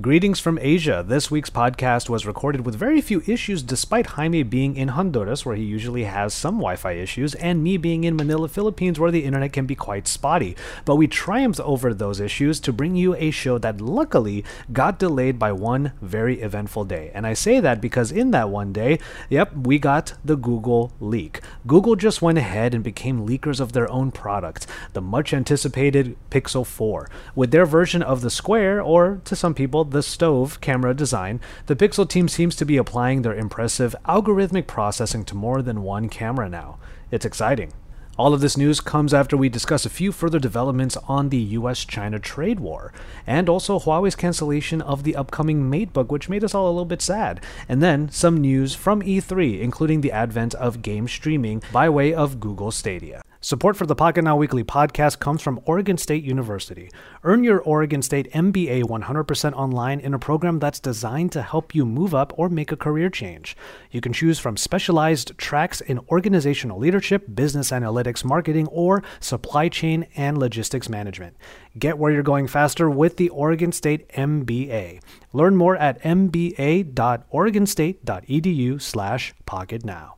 Greetings from Asia. This week's podcast was recorded with very few issues despite Jaime being in Honduras, where he usually has some Wi Fi issues, and me being in Manila, Philippines, where the internet can be quite spotty. But we triumphed over those issues to bring you a show that luckily got delayed by one very eventful day. And I say that because in that one day, yep, we got the Google leak. Google just went ahead and became leakers of their own product, the much anticipated Pixel 4. With their version of the Square, or to some people, called the Stove camera design, the Pixel team seems to be applying their impressive algorithmic processing to more than one camera now. It's exciting. All of this news comes after we discuss a few further developments on the US China trade war, and also Huawei's cancellation of the upcoming MateBook, which made us all a little bit sad, and then some news from E3, including the advent of game streaming by way of Google Stadia. Support for the Pocketnow Weekly podcast comes from Oregon State University. Earn your Oregon State MBA 100% online in a program that's designed to help you move up or make a career change. You can choose from specialized tracks in organizational leadership, business analytics, marketing, or supply chain and logistics management. Get where you're going faster with the Oregon State MBA. Learn more at mba.oregonstate.edu/pocketnow.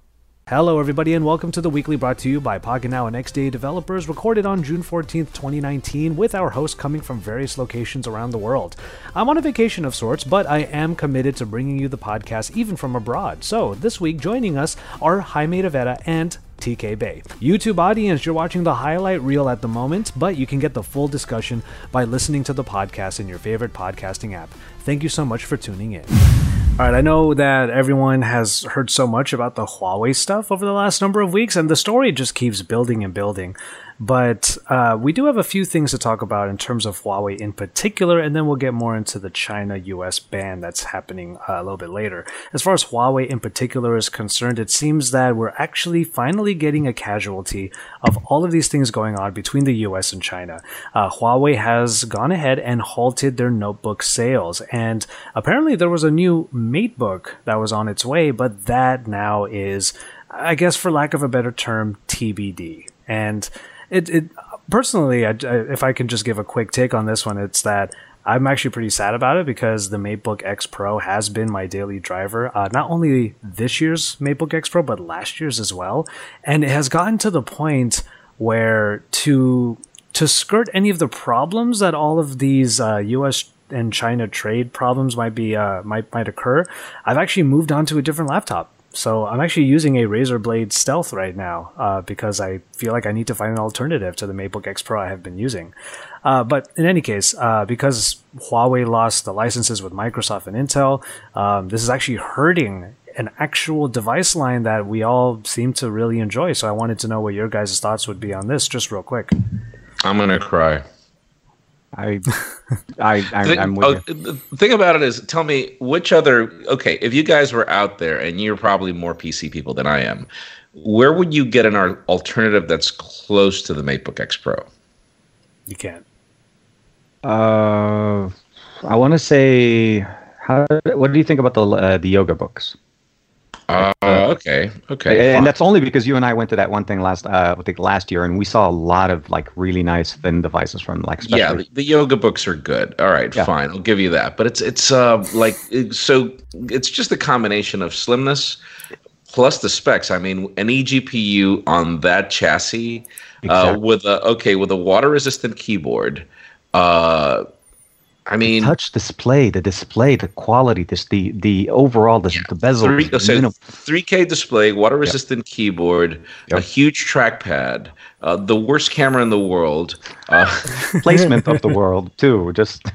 Hello, everybody, and welcome to the weekly brought to you by Pocketnow and XDA developers, recorded on June 14th, 2019, with our hosts coming from various locations around the world. I'm on a vacation of sorts, but I am committed to bringing you the podcast even from abroad. So, this week, joining us are Jaime Rivera and TK Bay. YouTube audience, you're watching the highlight reel at the moment, but you can get the full discussion by listening to the podcast in your favorite podcasting app. Thank you so much for tuning in. All right, I know that everyone has heard so much about the Huawei stuff over the last number of weeks, and the story just keeps building and building. But uh, we do have a few things to talk about in terms of Huawei in particular, and then we'll get more into the China US ban that's happening uh, a little bit later. As far as Huawei in particular is concerned, it seems that we're actually finally getting a casualty of all of these things going on between the US and China. Uh, Huawei has gone ahead and halted their notebook sales, and apparently there was a new MateBook that was on its way, but that now is, I guess, for lack of a better term, TBD. And it, it personally, I, I, if I can just give a quick take on this one, it's that I'm actually pretty sad about it because the MateBook X Pro has been my daily driver. Uh, not only this year's MateBook X Pro, but last year's as well. And it has gotten to the point where to to skirt any of the problems that all of these uh, U.S. and China trade problems might be uh, might might occur, I've actually moved on to a different laptop. So I'm actually using a Razer Blade Stealth right now uh, because I feel like I need to find an alternative to the MateBook X Pro I have been using. Uh, but in any case, uh, because Huawei lost the licenses with Microsoft and Intel, um, this is actually hurting an actual device line that we all seem to really enjoy. So I wanted to know what your guys' thoughts would be on this, just real quick. I'm gonna cry. I, I, I think, am with oh, you. The thing about it is, tell me which other. Okay, if you guys were out there, and you're probably more PC people than I am, where would you get an alternative that's close to the MateBook X Pro? You can't. Uh, I want to say, how? What do you think about the uh, the yoga books? Uh, okay, okay, and, and that's only because you and I went to that one thing last, uh, I think last year, and we saw a lot of like really nice thin devices from like. Yeah, the, the, yoga books are good. All right, yeah. fine, I'll give you that. But it's it's uh like so it's just a combination of slimness plus the specs. I mean, an eGPU on that chassis exactly. uh, with a okay with a water resistant keyboard. Uh, I mean, the touch display, the display, the quality, this the the overall, the, yeah. the bezel. Three, so 3K display, water resistant yep. keyboard, yep. a huge trackpad, uh, the worst camera in the world, uh, placement of the world too. Just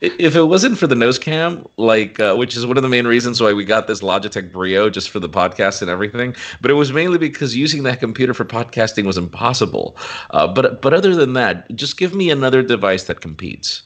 if it wasn't for the nose cam, like uh, which is one of the main reasons why we got this Logitech Brio just for the podcast and everything, but it was mainly because using that computer for podcasting was impossible. Uh, but but other than that, just give me another device that competes.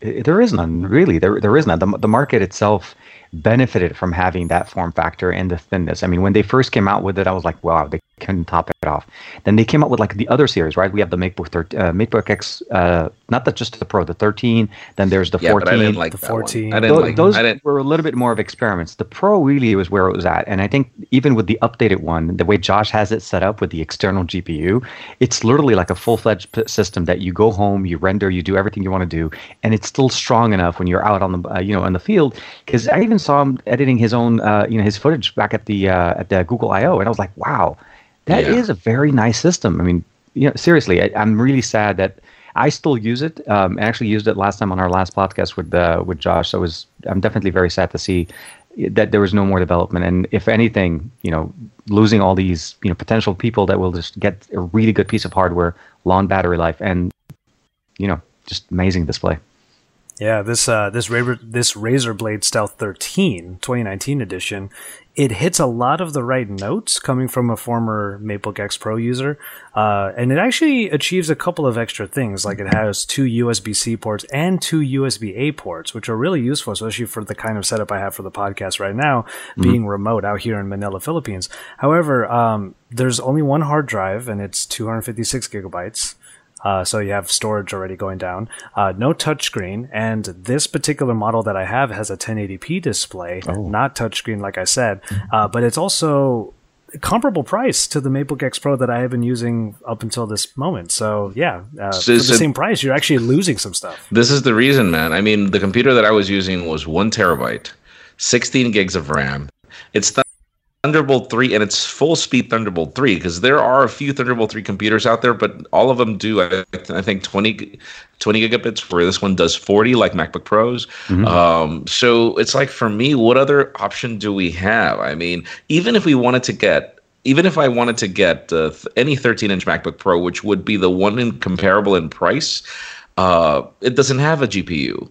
There is none really. There there is none. The, the market itself benefited from having that form factor and the thinness. I mean, when they first came out with it, I was like, wow, they can top it off. Then they came out with like the other series, right? We have the MateBook 13, uh, MateBook X, uh, not the, just the Pro, the 13. Then there's the yeah, 14. But I didn't like the 14. I didn't those, like, those I didn't, were a little bit more of experiments. The Pro really was where it was at, and I think even with the updated one, the way Josh has it set up with the external GPU, it's literally like a full-fledged p- system that you go home, you render, you do everything you want to do, and it's still strong enough when you're out on the uh, you know on the field. Because I even saw him editing his own uh, you know his footage back at the uh, at the Google I/O, and I was like, wow, that is Yeah. a very nice system. I mean, you know, seriously, I, I'm really sad that. I still use it. Um, I actually used it last time on our last podcast with uh, with Josh. So it was I'm definitely very sad to see that there was no more development. And if anything, you know, losing all these you know potential people that will just get a really good piece of hardware, long battery life, and you know, just amazing display. Yeah, this uh, this Razer, this Razer Blade Stealth 13 2019 edition, it hits a lot of the right notes coming from a former MateBook X Pro user, uh, and it actually achieves a couple of extra things. Like it has two USB C ports and two USB A ports, which are really useful, especially for the kind of setup I have for the podcast right now, being remote out here in Manila, Philippines. However, um, there's only one hard drive, and it's 256 gigabytes. Uh, so you have storage already going down. Uh, no touchscreen, and this particular model that I have has a 1080p display, not touchscreen, like I said. Uh, but it's also comparable price to the MateBook X Pro that I have been using up until this moment. So yeah, uh, So- for the so- same price, you're actually losing some stuff. This is the reason, man. I mean, the computer that I was using was one terabyte, 16 gigs of RAM. It's Thunderbolt 3 and it's full speed Thunderbolt 3 because there are a few Thunderbolt 3 computers out there, but all of them do, I, I think, 20, 20 gigabits, where this one does 40, like MacBook Pros. Um, so it's like, for me, what other option do we have? I mean, even if we wanted to get even if I wanted to get uh, any 13 inch MacBook Pro, which would be the one in comparable in price, uh, it doesn't have a GPU.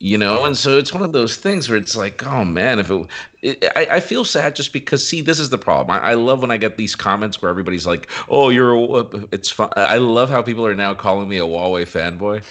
You know, and so it's one of those things where it's like, oh man, if it, it I, I feel sad just because, see, this is the problem. I, I love when I get these comments where everybody's like, oh, you're, a, it's fun. I love how people are now calling me a Huawei fanboy.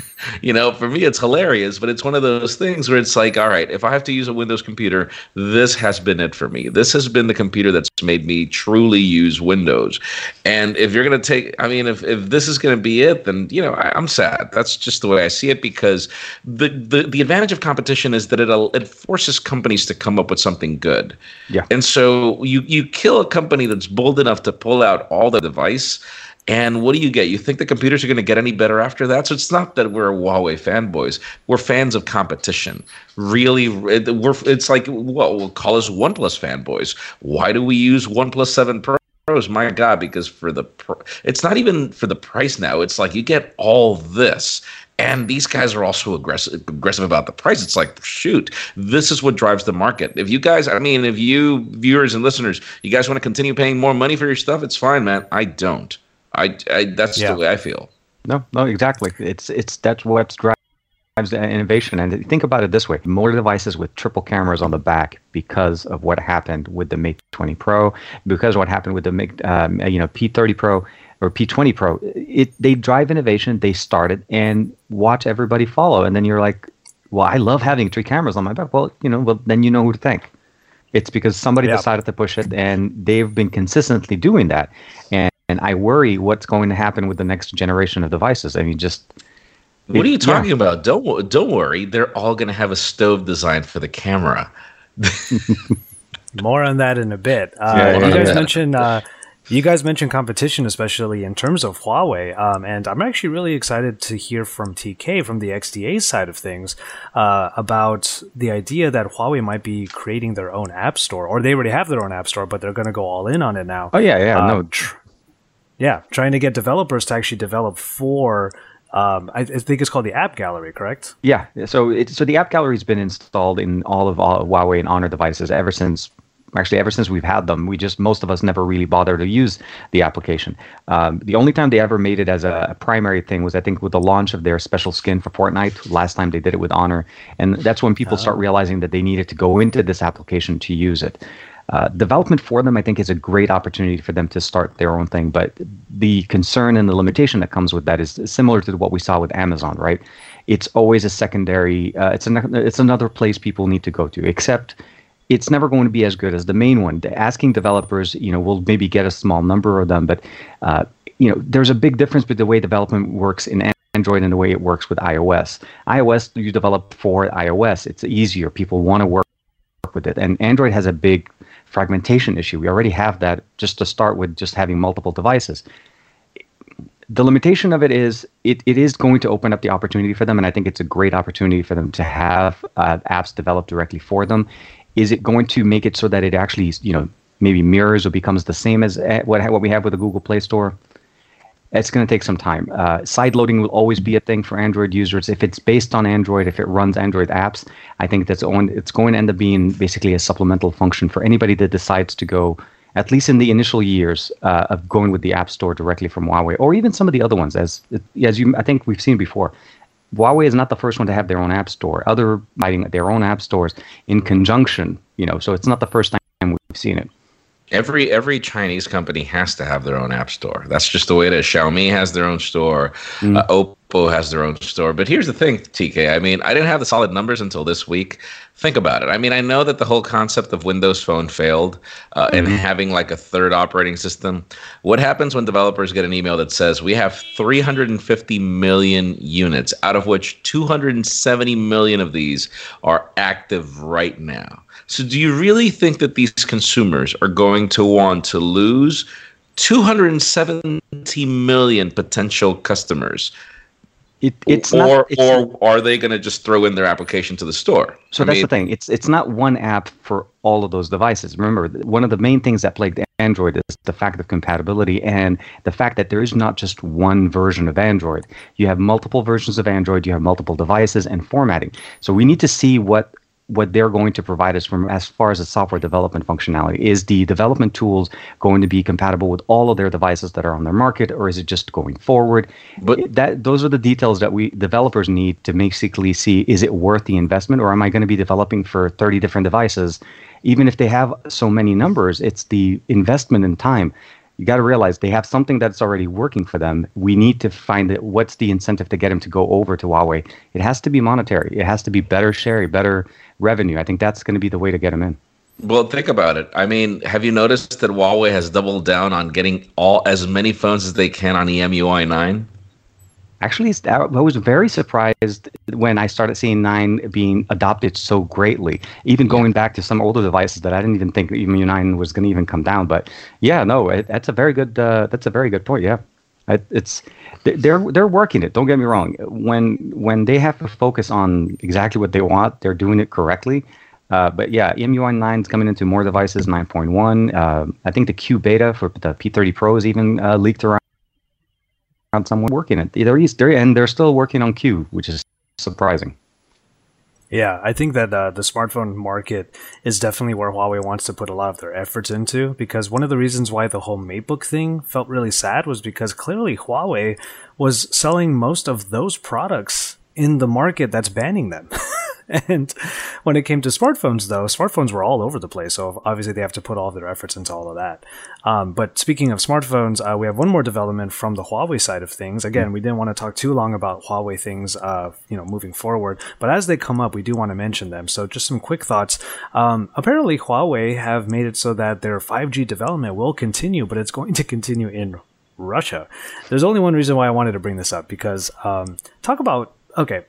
you know, for me, it's hilarious, but it's one of those things where it's like, all right, if I have to use a Windows computer, this has been it for me. This has been the computer that's made me truly use Windows. And if you're going to take, I mean, if, if this is going to be it, then, you know, I, I'm sad. That's just the way I see it because the, the, the advantage of competition is that it, it forces companies to come up with something good. Yeah. And so you, you kill a company that's bold enough to pull out all the device. And what do you get? You think the computers are going to get any better after that? So it's not that we're Huawei fanboys. We're fans of competition. Really, we're. It's like well, we'll call us OnePlus fanboys. Why do we use OnePlus Seven Pros? My God, because for the pr- it's not even for the price now. It's like you get all this. And these guys are also aggressive aggressive about the price. It's like, shoot, this is what drives the market. If you guys, I mean, if you viewers and listeners, you guys want to continue paying more money for your stuff, it's fine, man. I don't. I, I that's Yeah. the way I feel. No, no, exactly. It's it's that's what drives the innovation. And think about it this way: more devices with triple cameras on the back because of what happened with the Mate 20 Pro, because of what happened with the Mate, um, you know P30 Pro or P20 Pro. It they drive innovation. They started and watch everybody follow, and then you're like, well, I love having three cameras on my back. Well, you know, well then you know who to thank. It's because somebody Yeah. decided to push it, and they've been consistently doing that. And and I worry what's going to happen with the next generation of devices. I mean, just What are you yeah. talking about? Don't don't worry. They're all going to have a stove design for the camera. More on that in a bit. Uh, Yeah, you guys yeah. mentioned uh, you guys mentioned competition, especially in terms of Huawei, um, and I'm actually really excited to hear from TK from the XDA side of things uh, about the idea that Huawei might be creating their own app store, or they already have their own app store, but they're going to go all in on it now. oh yeah, yeah, Uh, no, tr- yeah, trying to get developers to actually develop for. Um, I, think it's called the App Gallery, correct? Yeah, so it, so the app gallery has been installed in all of all Huawei and Honor devices ever since. Actually, ever since we've had them, we just most of us never really bothered to use the application. Um, the only time they ever made it as a, a primary thing was, I think, with the launch of their special skin for Fortnite. Last time they did it with Honor, and that's when people start realizing that they needed to go into this application to use it. Uh, development for them, I think, is a great opportunity for them to start their own thing. But the concern and the limitation that comes with that is similar to what we saw with Amazon, right? It's always a secondary. Uh, it's an, it's another place people need to go to. Except it's never going to be as good as the main one. Asking developers, you know, we'll maybe get a small number of them, but uh, you know, there's a big difference between the way development works in Android and the way it works with iOS. iOS, you develop for iOS. It's easier. People want to work with it, and Android has a big fragmentation issue. We already have that just to start with, just having multiple devices. The limitation of it is it, it is going to open up the opportunity for them, and I think it's a great opportunity for them to have uh, apps developed directly for them is it going to make it so that it actually, you know, maybe mirrors or becomes the same as eh, what what we have with the Google Play Store? It's going to take some time. Uh, side loading will always be a thing for Android users. If it's based on Android, if it runs Android apps, I think that's on, it's going to end up being basically a supplemental function for anybody that decides to go, at least in the initial years uh, of going with the App Store directly from Huawei, or even some of the other ones. As as you, I think we've seen before, Huawei is not the first one to have their own app store. Other writing their own app stores in conjunction, you know, so it's not the first time we've seen it. Every every Chinese company has to have their own app store. That's just the way it is. Xiaomi has their own store. Mm. Uh, Oppo has their own store. But here's the thing, TK. I mean, I didn't have the solid numbers until this week. Think about it. I mean, I know that the whole concept of Windows Phone failed uh, mm-hmm. and having like a third operating system. What happens when developers get an email that says we have 350 million units, out of which 270 million of these are active right now? So, do you really think that these consumers are going to want to lose 270 million potential customers? It, it's or not, it's or are they going to just throw in their application to the store? So I that's mean, the thing. It's it's not one app for all of those devices. Remember, one of the main things that plagued Android is the fact of compatibility and the fact that there is not just one version of Android. You have multiple versions of Android. You have multiple devices and formatting. So we need to see what what they're going to provide us from as far as the software development functionality. Is the development tools going to be compatible with all of their devices that are on their market or is it just going forward? But that those are the details that we developers need to basically see is it worth the investment or am i going to be developing for 30 different devices? Even if they have so many numbers it's the investment in time you got to realize they have something that's already working for them. We need to find it. What's the incentive to get them to go over to Huawei? It has to be monetary. It has to be better share, better revenue. I think that's going to be the way to get them in. Well, think about it. I mean, have you noticed that Huawei has doubled down on getting all as many phones as they can on EMUI 9? Actually, I was very surprised when I started seeing 9 being adopted so greatly. Even going back to some older devices that I didn't even think EMUI 9 was going to even come down. But yeah, no, it, that's a very good. Uh, that's a very good point. Yeah, it, it's they're they're working it. Don't get me wrong. When when they have to focus on exactly what they want, they're doing it correctly. Uh, but yeah, EMUI 9 is coming into more devices, 9.1. Uh, I think the Q beta for the P30 Pro is even uh, leaked around on someone working it. They're, they're and they're still working on Q, which is surprising. Yeah, I think that uh, the smartphone market is definitely where Huawei wants to put a lot of their efforts into because one of the reasons why the whole MateBook thing felt really sad was because clearly Huawei was selling most of those products in the market that's banning them. and when it came to smartphones, though, smartphones were all over the place. So obviously they have to put all of their efforts into all of that. Um, but speaking of smartphones, uh, we have one more development from the Huawei side of things. Again, we didn't want to talk too long about Huawei things, uh, you know, moving forward. But as they come up, we do want to mention them. So just some quick thoughts. Um, apparently, Huawei have made it so that their 5G development will continue, but it's going to continue in Russia. There's only one reason why I wanted to bring this up because um, talk about okay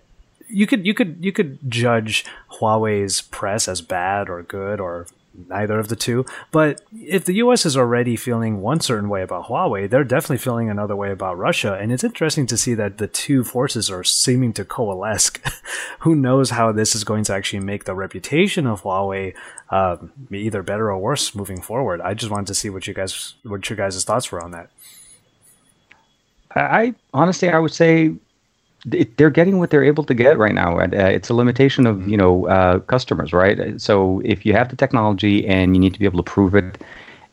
you could you could you could judge Huawei's press as bad or good or neither of the two. But if the US is already feeling one certain way about Huawei, they're definitely feeling another way about Russia. And it's interesting to see that the two forces are seeming to coalesce. Who knows how this is going to actually make the reputation of Huawei uh, either better or worse moving forward? I just wanted to see what you guys what your guys' thoughts were on that. I honestly, I would say they're getting what they're able to get right now. And uh, it's a limitation of you know uh, customers, right? So if you have the technology and you need to be able to prove it,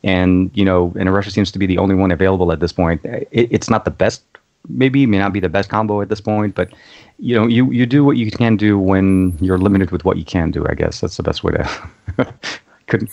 and you know, and Russia seems to be the only one available at this point. Uh, it, it's not the best, maybe may not be the best combo at this point, but you know, you you do what you can do when you're limited with what you can do. I guess that's the best way to Couldn't.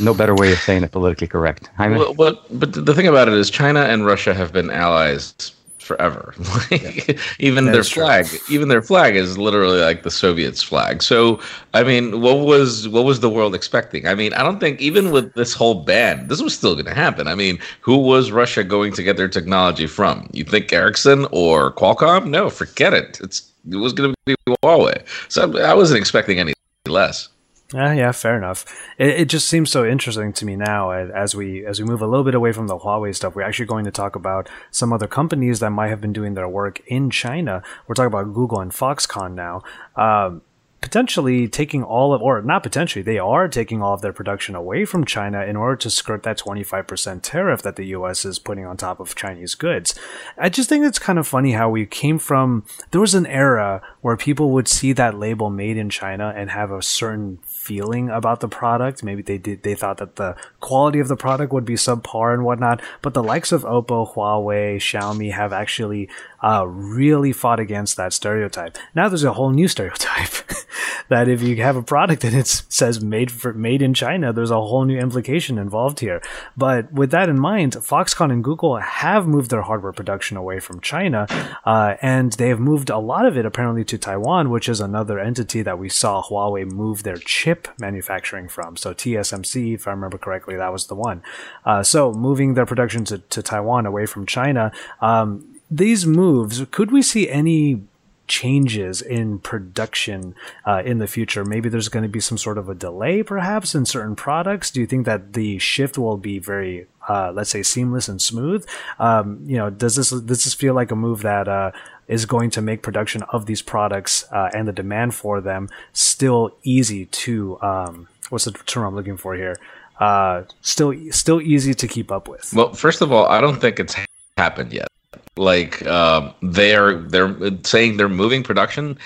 No better way of saying it politically correct. Well, but but the thing about it is, China and Russia have been allies forever. like, even their flag, true. even their flag is literally like the Soviets' flag. So, I mean, what was what was the world expecting? I mean, I don't think even with this whole ban, this was still going to happen. I mean, who was Russia going to get their technology from? You think Ericsson or Qualcomm? No, forget it. It's it was going to be Huawei. So I wasn't expecting any less. Yeah, yeah, fair enough. It, it, just seems so interesting to me now as we as we move a little bit away from the Huawei stuff. We're actually going to talk about some other companies that might have been doing their work in China. We're talking about Google and Foxconn now. Um, potentially taking all of, or not potentially, they are taking all of their production away from China in order to skirt that 25% tariff that the US is putting on top of Chinese goods. I just think it's kind of funny how we came from, there was an era where people would see that label made in China and have a certain feeling about the product. Maybe they did, they thought that the quality of the product would be subpar and whatnot. But the likes of Oppo, Huawei, Xiaomi have actually uh, really fought against that stereotype. Now there's a whole new stereotype that if you have a product and it says made for made in China, there's a whole new implication involved here. But with that in mind, Foxconn and Google have moved their hardware production away from China, uh, and they have moved a lot of it apparently to Taiwan, which is another entity that we saw Huawei move their chip manufacturing from. So TSMC, if I remember correctly, that was the one. Uh, so moving their production to, to Taiwan away from China. Um, these moves, could we see any changes in production uh, in the future? Maybe there's going to be some sort of a delay, perhaps, in certain products. Do you think that the shift will be very, uh, let's say, seamless and smooth? Um, you know, does this does this feel like a move that uh, is going to make production of these products uh, and the demand for them still easy to? Um, what's the term I'm looking for here? Uh, still, still easy to keep up with. Well, first of all, I don't think it's happened yet like uh, they're they're saying they're moving production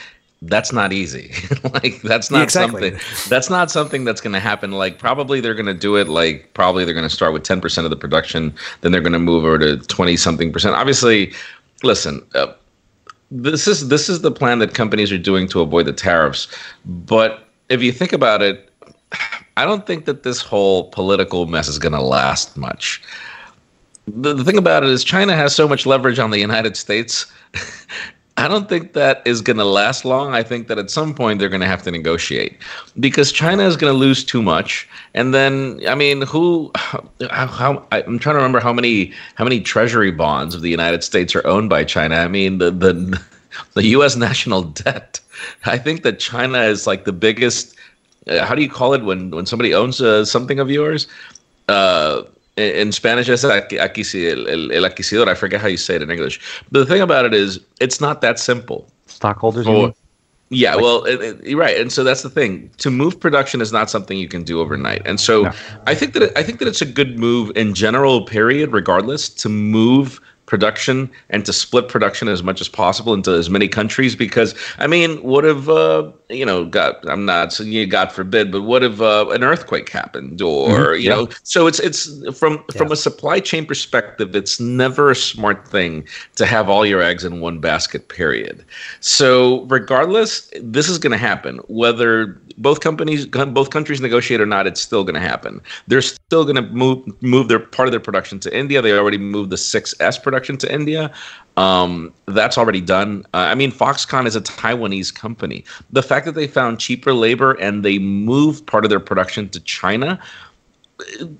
that's not easy. Like that's not exactly. something that's not something that's going to happen. Like probably they're going to do it like probably they're going to start with 10% of the production then they're going to move over to 20 something percent. Obviously listen uh, this is this is the plan that companies are doing to avoid the tariffs. But if you think about it i don't think that this whole political mess is going to last much the, the thing about it is China has so much leverage on the United States. I don't think that is going to last long. I think that at some point they're going to have to negotiate because China is going to lose too much. And then, I mean, who? How, how, I'm trying to remember how many how many treasury bonds of the United States are owned by China. I mean, the the the U.S. national debt. I think that China is like the biggest. Uh, how do you call it when when somebody owns uh, something of yours? Uh, in Spanish el, el adquisidor. I forget how you say it in English. But the thing about it is, it's not that simple. Stockholders. Or, yeah, like, well, it, it, right, and so that's the thing. To move production is not something you can do overnight, and so no. I think that it, I think that it's a good move in general. Period, regardless, to move production and to split production as much as possible into as many countries because i mean what if uh, you know god i'm not saying god forbid but what if uh, an earthquake happened or mm-hmm. you yeah. know so it's it's from yeah. from a supply chain perspective it's never a smart thing to have all your eggs in one basket period so regardless this is going to happen whether both companies both countries negotiate or not it's still going to happen they're still going to move move their part of their production to india they already moved the 6s production to india. Um, that's already done. Uh, i mean foxconn is a taiwanese company. The fact that they found cheaper labor and they moved part of their production to china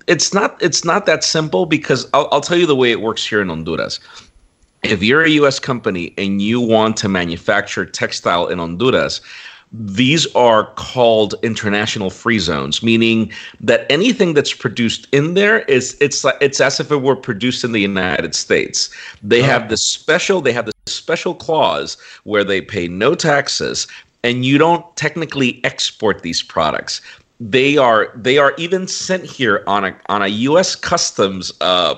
it's not it's not that simple because I'll, I'll tell you the way it works here in honduras. If you're a us company and you want to manufacture textile in honduras these are called international free zones, meaning that anything that's produced in there is it's like it's as if it were produced in the United States. They oh. have this special they have this special clause where they pay no taxes and you don't technically export these products. They are they are even sent here on a on a U.S. customs uh,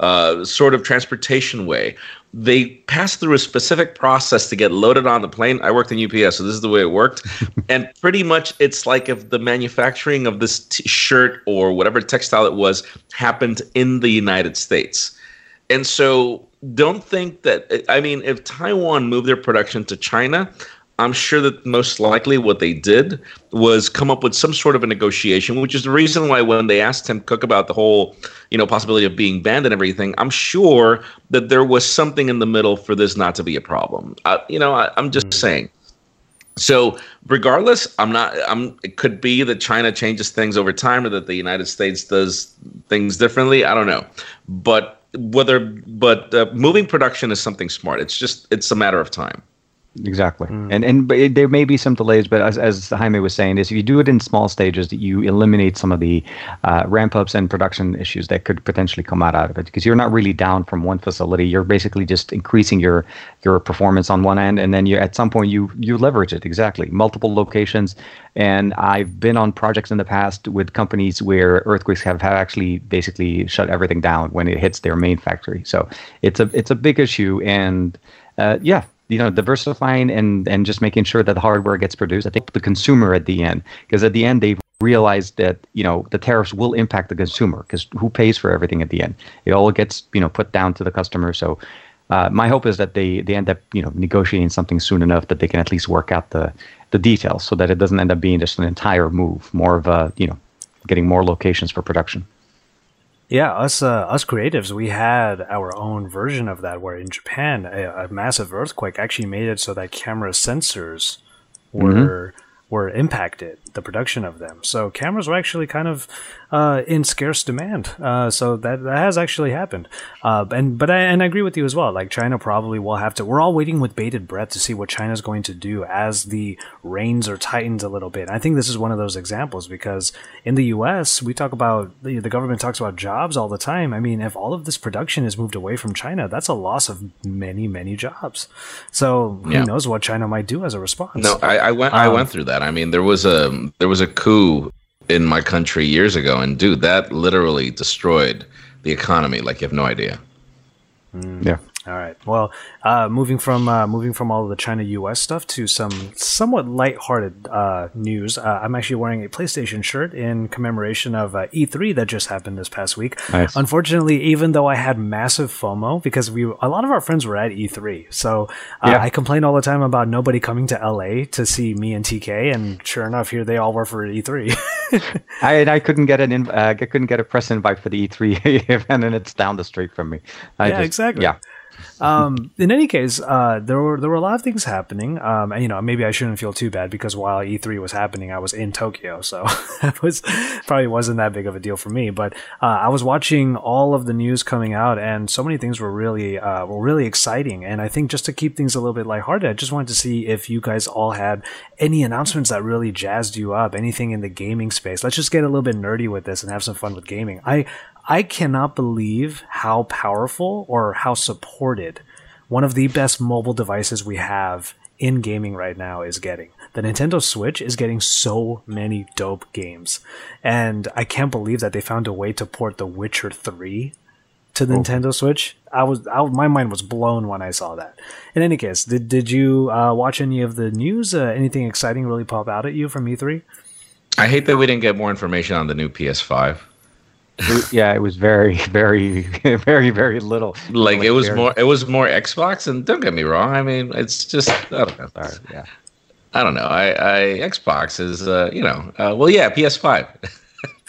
uh, sort of transportation way they pass through a specific process to get loaded on the plane. I worked in UPS, so this is the way it worked. and pretty much it's like if the manufacturing of this t- shirt or whatever textile it was happened in the United States. And so don't think that, I mean, if Taiwan moved their production to China, I'm sure that most likely what they did was come up with some sort of a negotiation, which is the reason why when they asked Tim Cook about the whole, you know, possibility of being banned and everything, I'm sure that there was something in the middle for this not to be a problem. Uh, you know, I, am just mm. saying. So, regardless, I'm not. I'm. It could be that China changes things over time, or that the United States does things differently. I don't know, but whether but uh, moving production is something smart. It's just it's a matter of time. Exactly, mm. and and but there may be some delays, but as as Jaime was saying, is if you do it in small stages, that you eliminate some of the uh, ramp ups and production issues that could potentially come out out of it, because you're not really down from one facility. You're basically just increasing your your performance on one end, and then you at some point you you leverage it exactly multiple locations. And I've been on projects in the past with companies where earthquakes have, have actually basically shut everything down when it hits their main factory. So it's a it's a big issue, and uh, yeah, you know diversifying and and just making sure that the hardware gets produced. I think the consumer at the end because at the end they realize that you know the tariffs will impact the consumer because who pays for everything at the end? It all gets you know put down to the customer. So uh, my hope is that they they end up you know negotiating something soon enough that they can at least work out the the details so that it doesn't end up being just an entire move more of a you know getting more locations for production yeah, us uh, us creatives, we had our own version of that. Where in Japan, a, a massive earthquake actually made it so that camera sensors were mm-hmm were impacted, the production of them. So cameras were actually kind of uh, in scarce demand. Uh, so that, that has actually happened. Uh, and but I and I agree with you as well. Like China probably will have to. We're all waiting with bated breath to see what China's going to do as the reins are tightened a little bit. I think this is one of those examples because in the U.S. we talk about the, the government talks about jobs all the time. I mean, if all of this production is moved away from China, that's a loss of many many jobs. So yeah. who knows what China might do as a response? No, I, I went um, I went through that. I mean, there was a there was a coup in my country years ago, and dude, that literally destroyed the economy. Like you have no idea. Mm. Yeah. All right. Well, uh, moving from uh, moving from all of the China U.S. stuff to some somewhat lighthearted uh, news. Uh, I'm actually wearing a PlayStation shirt in commemoration of uh, E3 that just happened this past week. Nice. Unfortunately, even though I had massive FOMO because we a lot of our friends were at E3, so uh, yeah. I complained all the time about nobody coming to LA to see me and TK, and sure enough, here they all were for E3. I and I couldn't get an inv- I couldn't get a press invite for the E3 event, and it's down the street from me. I yeah, just, exactly. Yeah um, in any case, uh, there were there were a lot of things happening. Um, and you know, maybe I shouldn't feel too bad because while E3 was happening, I was in Tokyo, so that was probably wasn't that big of a deal for me. But uh, I was watching all of the news coming out, and so many things were really uh, were really exciting. And I think just to keep things a little bit lighthearted, I just wanted to see if you guys all had any announcements that really jazzed you up, anything in the gaming space. Let's just get a little bit nerdy with this and have some fun with gaming. I I cannot believe how powerful or how supported one of the best mobile devices we have in gaming right now is getting. The Nintendo Switch is getting so many dope games. And I can't believe that they found a way to port The Witcher 3 to the oh. Nintendo Switch. I was I, my mind was blown when I saw that. In any case, did did you uh, watch any of the news? Uh, anything exciting really pop out at you from E3? I hate that we didn't get more information on the new PS5 yeah, it was very, very, very, very little. Like it was very... more, it was more Xbox, and don't get me wrong. I mean, it's just I don't know. Sorry, yeah, I don't know. I, I Xbox is, uh, you know, uh, well, yeah, PS5.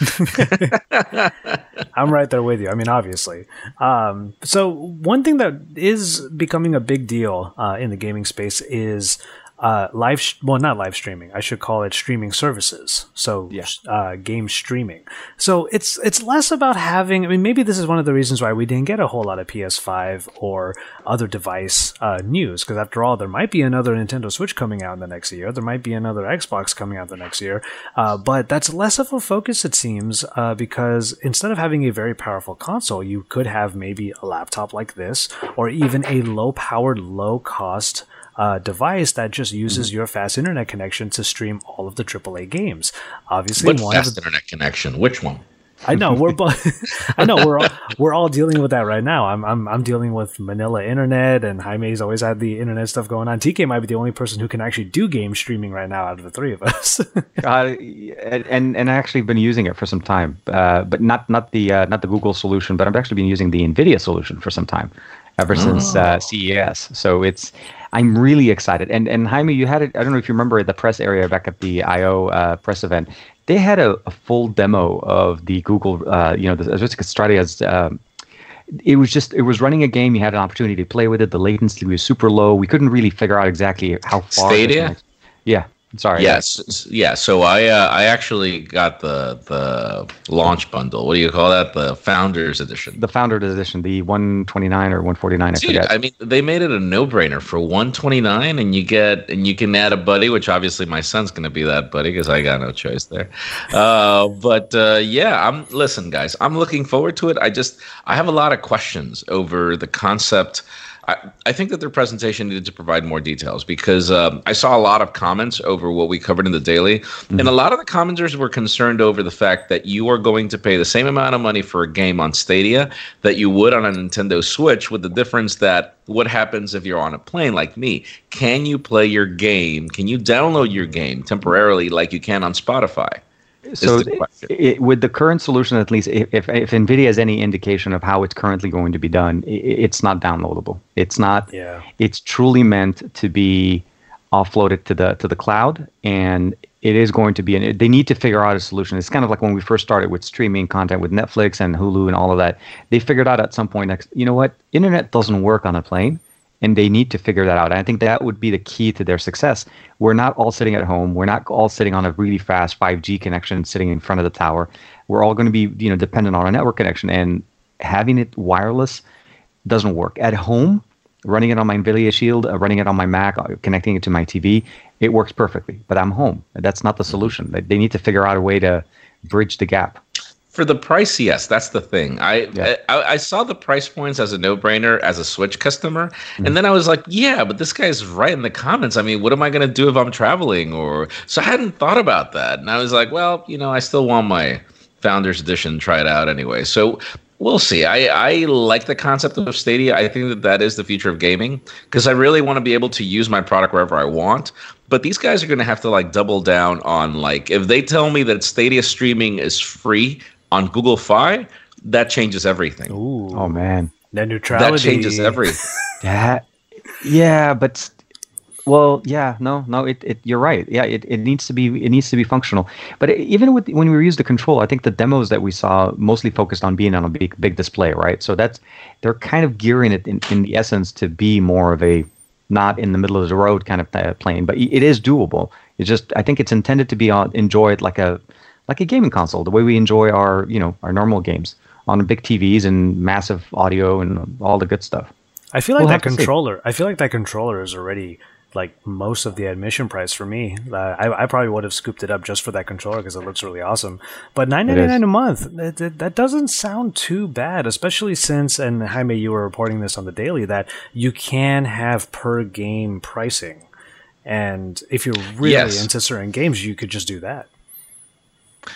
I'm right there with you. I mean, obviously. Um, so one thing that is becoming a big deal uh, in the gaming space is uh, live, sh- well, not live streaming. I should call it streaming services. So, yeah. uh, game streaming. So it's it's less about having. I mean, maybe this is one of the reasons why we didn't get a whole lot of PS5 or other device uh, news. Because after all, there might be another Nintendo Switch coming out in the next year. There might be another Xbox coming out the next year. Uh, but that's less of a focus, it seems, uh, because instead of having a very powerful console, you could have maybe a laptop like this, or even a low-powered, low-cost uh, device that just uses mm-hmm. your fast internet connection to stream all of the AAA games. Obviously, one fast the, internet connection? Which one? I know we're both. I know we're all, we're all dealing with that right now. I'm I'm I'm dealing with Manila internet, and Jaime's always had the internet stuff going on. TK might be the only person who can actually do game streaming right now out of the three of us. uh, and and I actually been using it for some time, uh, but not not the uh, not the Google solution, but I've actually been using the Nvidia solution for some time, ever oh. since uh, CES. So it's I'm really excited. And and Jaime, you had it. I don't know if you remember the press area back at the I/O uh, press event. They had a, a full demo of the Google, uh, you know, the Artistica Stradia's. Um, it was just it was running a game. You had an opportunity to play with it. The latency was super low. We couldn't really figure out exactly how far. Stadia. Yeah, Sorry. Yes. Yeah. So I uh, I actually got the the launch bundle. What do you call that? The Founders Edition. The Founders Edition, the 129 or 149. I forget. I mean, they made it a no brainer for 129, and you get and you can add a buddy, which obviously my son's going to be that buddy because I got no choice there. Uh, but uh, yeah, I'm listen, guys. I'm looking forward to it. I just I have a lot of questions over the concept I, I think that their presentation needed to provide more details because um, I saw a lot of comments over what we covered in the daily, mm-hmm. and a lot of the commenters were concerned over the fact that you are going to pay the same amount of money for a game on Stadia that you would on a Nintendo Switch, with the difference that what happens if you're on a plane like me? Can you play your game? Can you download your game temporarily like you can on Spotify? So the it, it, with the current solution at least if, if, if nvidia has any indication of how it's currently going to be done it, it's not downloadable. It's not yeah. it's truly meant to be offloaded to the to the cloud and it is going to be And they need to figure out a solution. It's kind of like when we first started with streaming content with netflix and hulu and all of that. They figured out at some point next you know what? Internet doesn't work on a plane and they need to figure that out. And I think that would be the key to their success. We're not all sitting at home. We're not all sitting on a really fast 5G connection sitting in front of the tower. We're all going to be, you know, dependent on a network connection and having it wireless doesn't work. At home, running it on my Nvidia Shield, uh, running it on my Mac, uh, connecting it to my TV, it works perfectly. But I'm home. That's not the solution. They need to figure out a way to bridge the gap for the price, yes, that's the thing. I, yeah. I, I saw the price points as a no brainer as a Switch customer, mm-hmm. and then I was like, yeah, but this guy's right in the comments. I mean, what am I going to do if I'm traveling? Or so I hadn't thought about that, and I was like, well, you know, I still want my Founders Edition try it out anyway. So we'll see. I, I like the concept of Stadia. I think that that is the future of gaming because I really want to be able to use my product wherever I want. But these guys are going to have to like double down on like if they tell me that Stadia streaming is free on Google Fi, that changes everything. Ooh. Oh man, net neutrality. That changes everything. that, yeah, but well, yeah, no, no, it, it you're right. Yeah, it, it needs to be it needs to be functional. But even with when we use the control, I think the demos that we saw mostly focused on being on a big big display, right? So that's they're kind of gearing it in, in the essence to be more of a not in the middle of the road kind of uh, plane, but it is doable. It's just I think it's intended to be on, enjoyed like a like a gaming console, the way we enjoy our you know our normal games on big TVs and massive audio and all the good stuff. I feel like we'll that controller. I feel like that controller is already like most of the admission price for me. Uh, I, I probably would have scooped it up just for that controller because it looks really awesome. But nine ninety nine a month, that, that, that doesn't sound too bad, especially since and Jaime, you were reporting this on the daily that you can have per game pricing, and if you're really yes. into certain games, you could just do that.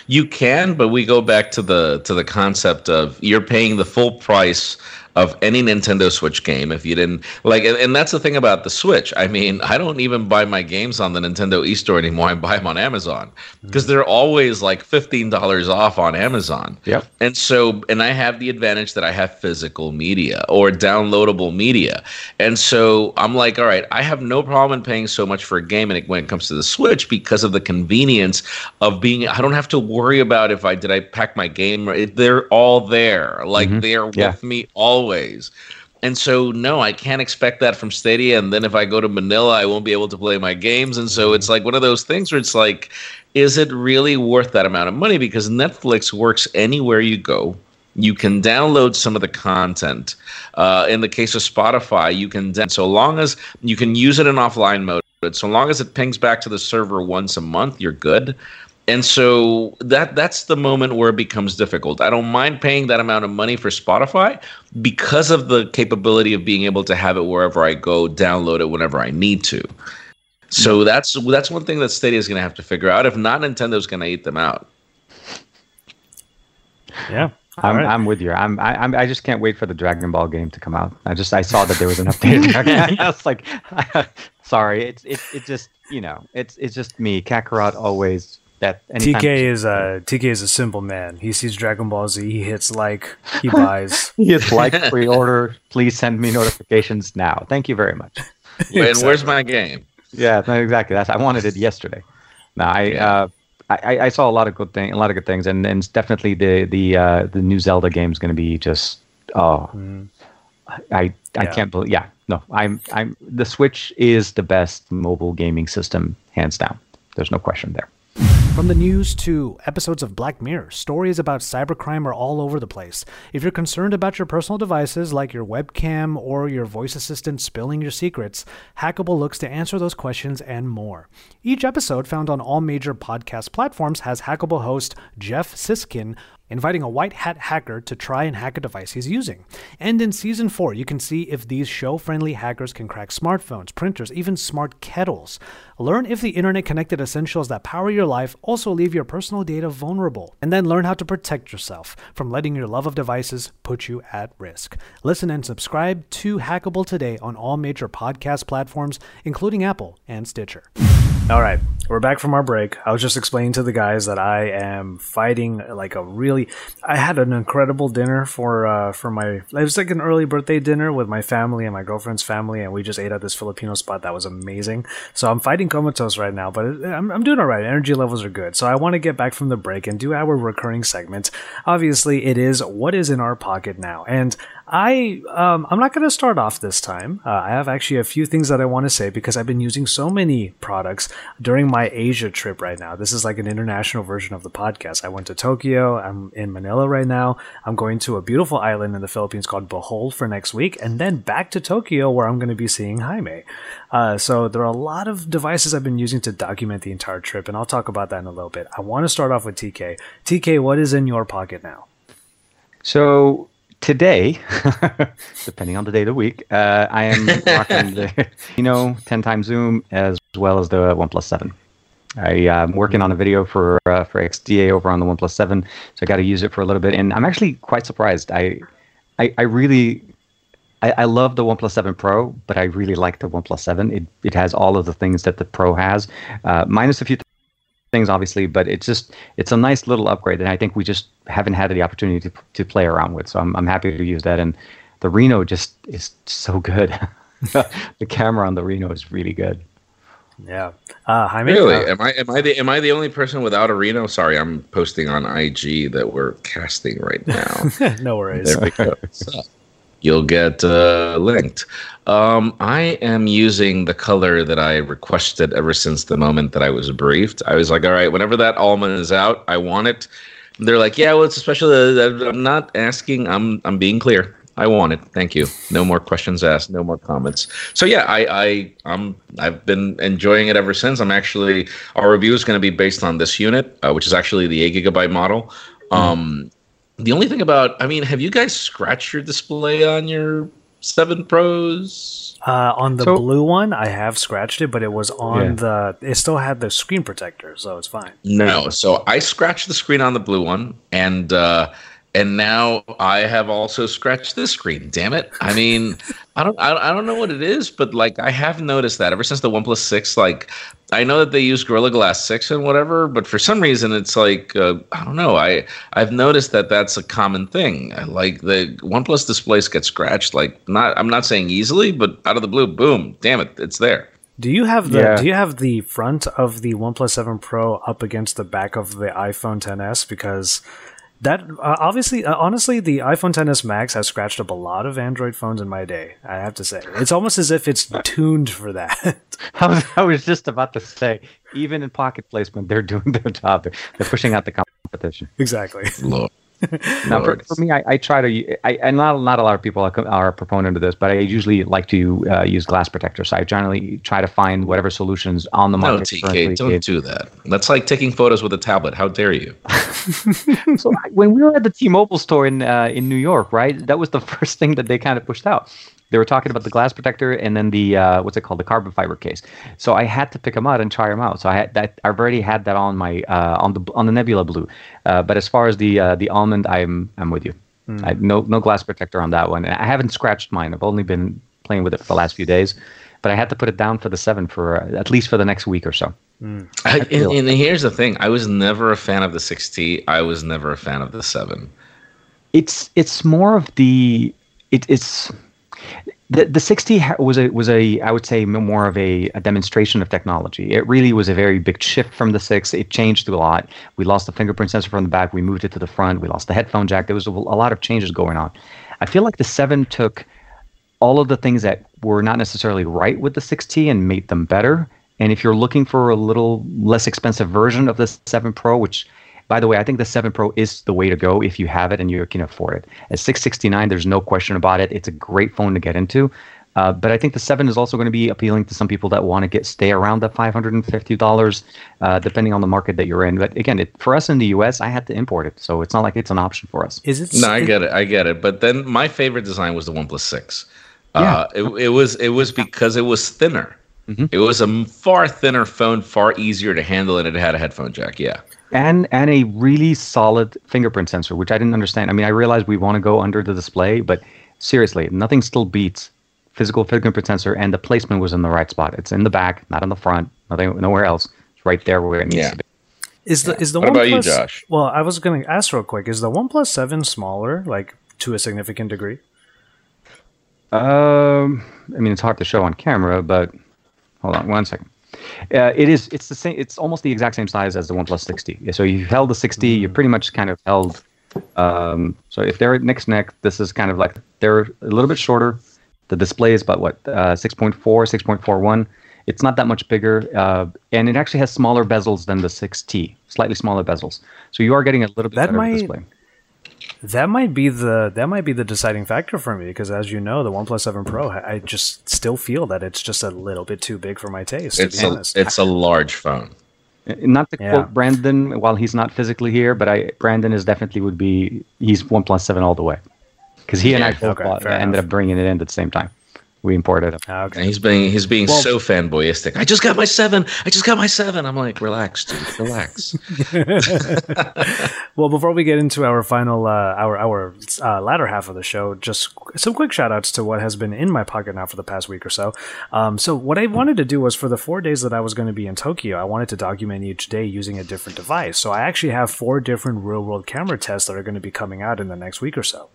You can, but we go back to the to the concept of you're paying the full price of any Nintendo Switch game if you didn't like and, and, that's the thing about the Switch. I mean, I don't even buy my games on the Nintendo eStore anymore. I buy them on Amazon because mm. they're always like $15 off on Amazon. Yep. And so and I have the advantage that I have physical media or downloadable media. And so I'm like, all right, I have no problem in paying so much for a game and when it comes to the Switch because of the convenience of being I don't have to worry about if I did I pack my game they're all there. Like mm-hmm. they're yeah. with me all always. And so, no, I can't expect that from Stadia. And then if I go to Manila, I won't be able to play my games. And so it's like one of those things where it's like, is it really worth that amount of money? Because Netflix works anywhere you go. You can download some of the content. Uh, in the case of Spotify, you can, so long as you can use it in offline mode, but so long as it pings back to the server once a month, you're good and so that that's the moment where it becomes difficult. I don't mind paying that amount of money for Spotify because of the capability of being able to have it wherever I go, download it whenever I need to. So that's that's one thing that Stadia is going to have to figure out. If not, Nintendo's going to eat them out. Yeah. I'm, right. I'm with you. I'm, I, I'm, I just can't wait for the Dragon Ball game to come out. I just, I saw that there was an update. I was like, sorry, it's, it, it just, you know, it's, it's just me. Kakarot always that TK is a TK is a simple man. He sees Dragon Ball Z, he hits like, he buys. he hits like pre-order. Please send me notifications now. Thank you very much. exactly. And where's my game? Yeah, no, exactly. That's I wanted it yesterday. No, I, yeah. uh, I, I saw a lot of good thing, a lot of good things, and and definitely the the uh, the new Zelda game is going to be just oh, mm. I I yeah. can't believe yeah no I'm I'm the Switch is the best mobile gaming system hands down. There's no question there. From the news to episodes of Black Mirror, stories about cybercrime are all over the place. If you're concerned about your personal devices like your webcam or your voice assistant spilling your secrets, Hackable looks to answer those questions and more. Each episode, found on all major podcast platforms, has Hackable host Jeff Siskind inviting a white hat hacker to try and hack a device he's using. And in season 4, you can see if these show friendly hackers can crack smartphones, printers, even smart kettles. Learn if the internet connected essentials that power your life also leave your personal data vulnerable. And then learn how to protect yourself from letting your love of devices put you at risk. Listen and subscribe to Hackable today on all major podcast platforms, including Apple and Stitcher. All right, we're back from our break. I was just explaining to the guys that I am fighting like a really. I had an incredible dinner for uh, for my. It was like an early birthday dinner with my family and my girlfriend's family, and we just ate at this Filipino spot that was amazing. So I'm fighting comatose right now, but I'm I'm doing all right. Energy levels are good. So I want to get back from the break and do our recurring segment. Obviously, it is what is in our pocket now, and I um, I'm not going to start off this time. Uh, I have actually a few things that I want to say because I've been using so many products during my Asia trip right now. This is like an international version of the podcast. I went to Tokyo. I'm in Manila right now. I'm going to a beautiful island in the Philippines called Bohol for next week, and then back to Tokyo where I'm going to be seeing Jaime. Uh, so there are a lot of devices I've been using to document the entire trip, and I'll talk about that in a little bit. I want to start off with TK. TK, what is in your pocket now? So today, depending on the day of the week, uh, I am rocking the you know 10 times zoom as well as the OnePlus 7. I am um, working on a video for uh, for XDA over on the OnePlus 7, so I got to use it for a little bit, and I'm actually quite surprised. I I, I really I, I, love the OnePlus 7 Pro, but I really like the OnePlus 7. It it has all of the things that the Pro has, uh, minus a few things obviously, but it's just it's a nice little upgrade, and I think we just haven't had the opportunity to to play around with. So I'm I'm happy to use that, and the Reno just is so good. the camera on the Reno is really good. Yeah. Uh, Jaime, really? Uh, am I am I the am I the only person without a Reno? Sorry, I'm posting on IG that we're casting right now. no worries. There we go. You'll get uh, linked. Um, I am using the color that I requested ever since the moment that I was briefed. I was like, all right, whenever that almond is out, I want it. They're like, yeah, well, it's a special. Uh, I'm not asking. I'm I'm being clear. I want it. Thank you. No more questions asked. No more comments. So yeah, I I I'm I've been enjoying it ever since. I'm actually our review is going to be based on this unit, uh, which is actually the eight gigabyte model. Um, the only thing about, I mean, have you guys scratched your display on your seven Pros? Uh, on the so, blue one, I have scratched it, but it was on yeah. the. It still had the screen protector, so it's fine. No, so I scratched the screen on the blue one, and uh, and now I have also scratched this screen. Damn it! I mean, I don't, I, I don't know what it is, but like I have noticed that ever since the OnePlus Six, like I know that they use Gorilla Glass Six and whatever, but for some reason it's like uh, I don't know. I I've noticed that that's a common thing. Like the OnePlus displays get scratched, like not I'm not saying easily, but out of the blue, boom, damn it, it's there. Do you have the yeah. Do you have the front of the OnePlus Seven Pro up against the back of the iPhone 10s? Because that uh, obviously, uh, honestly, the iPhone 10s Max has scratched up a lot of Android phones in my day. I have to say, it's almost as if it's tuned for that. I was, I was just about to say, even in pocket placement, they're doing their job. They're, they're pushing out the competition. Exactly. Lord. now, for, for, me, I, I, try to, I, and not, not a lot of people are, are a proponent of this, but I usually like to uh, use glass protectors. So I generally try to find whatever solutions on the market. No, TK, don't do that. That's like taking photos with a tablet. How dare you? so when we were at the T-Mobile store in uh, in New York, right, that was the first thing that they kind of pushed out they were talking about the glass protector and then the uh, what's it called? The carbon fiber case. So i had to pick them out and try them out. So i had that i've already had that on my uh, on the on the nebula blue. Uh, but as far as the uh, the almond i'm i'm with you. Mm. I, no no glass protector on that one. And i haven't scratched mine. I've only been playing with it for the last few days. But i had to put it down for the seven for uh, at least for the next week or so. Mm. I, and, and here's the thing. I was never a fan of the 6t i was never a fan of the 7 it's it's more of the it, it's the the 6T was a was a I would say more of a, a, demonstration of technology. It really was a very big shift from the six. It changed a lot. We lost the fingerprint sensor from the back. We moved it to the front. We lost the headphone jack. There was a, a lot of changes going on. I feel like the seven took all of the things that were not necessarily right with the 6T and made them better. And if you're looking for a little less expensive version of the 7 Pro, which by the way, I think the 7 Pro is the way to go if you have it and you can afford it. At 669, there's no question about it. It's a great phone to get into. Uh, but I think the seven is also going to be appealing to some people that want to get stay around the five hundred and fifty dollars, uh, depending on the market that you're in. But again, it, for us in the U.S., I had to import it, so it's not like it's an option for us. Is it? No, I get it. I get it. But then my favorite design was the OnePlus Six. Yeah. Uh, it, it was it was because it was thinner. Mm-hmm. It was a far thinner phone, far easier to handle, and it had a headphone jack. Yeah and and a really solid fingerprint sensor, which I didn't understand. I mean, I realized we want to go under the display, but seriously, nothing still beats physical fingerprint sensor, and the placement was in the right spot. It's in the back, not in the front, nothing, nowhere else. It's right there where it needs yeah. to be. Is the is the what about you, Josh? Well, I was going to ask real quick: Is the OnePlus Seven smaller, like to a significant degree? Um, I mean, it's hard to show on camera, but hold on one second. Uh, it is. It's the same. It's almost the exact same size as the OnePlus 6T. So you held the 6T. You pretty much kind of held. Um, so if they're neck to neck, this is kind of like they're a little bit shorter. The display is about what uh, 6.4, 6.41. It's not that much bigger, uh, and it actually has smaller bezels than the 6T, slightly smaller bezels. So you are getting a little bit that better might, display. That might be the that might be the deciding factor for me because, as you know, the OnePlus Seven Pro, I just still feel that it's just a little bit too big for my taste. It's a, it's a large phone. Uh, not to yeah. quote Brandon while he's not physically here, but I Brandon is definitely would be he's OnePlus Seven all the way because he and I both okay, bought, ended up bringing it in at the same time we imported him. Ah, okay. And he's being he's being well, so fanboyistic. I just got my seven. I just got my seven. I'm like, relax, dude, relax. well, before we get into our final uh, our our uh, latter half of the show, just some quick shout outs to what has been in my pocket now for the past week or so. Um, so what I wanted to do was for the four days that I was going to be in Tokyo, I wanted to document each day using a different device. So I actually have four different real world camera tests that are going to be coming out in the next week or so.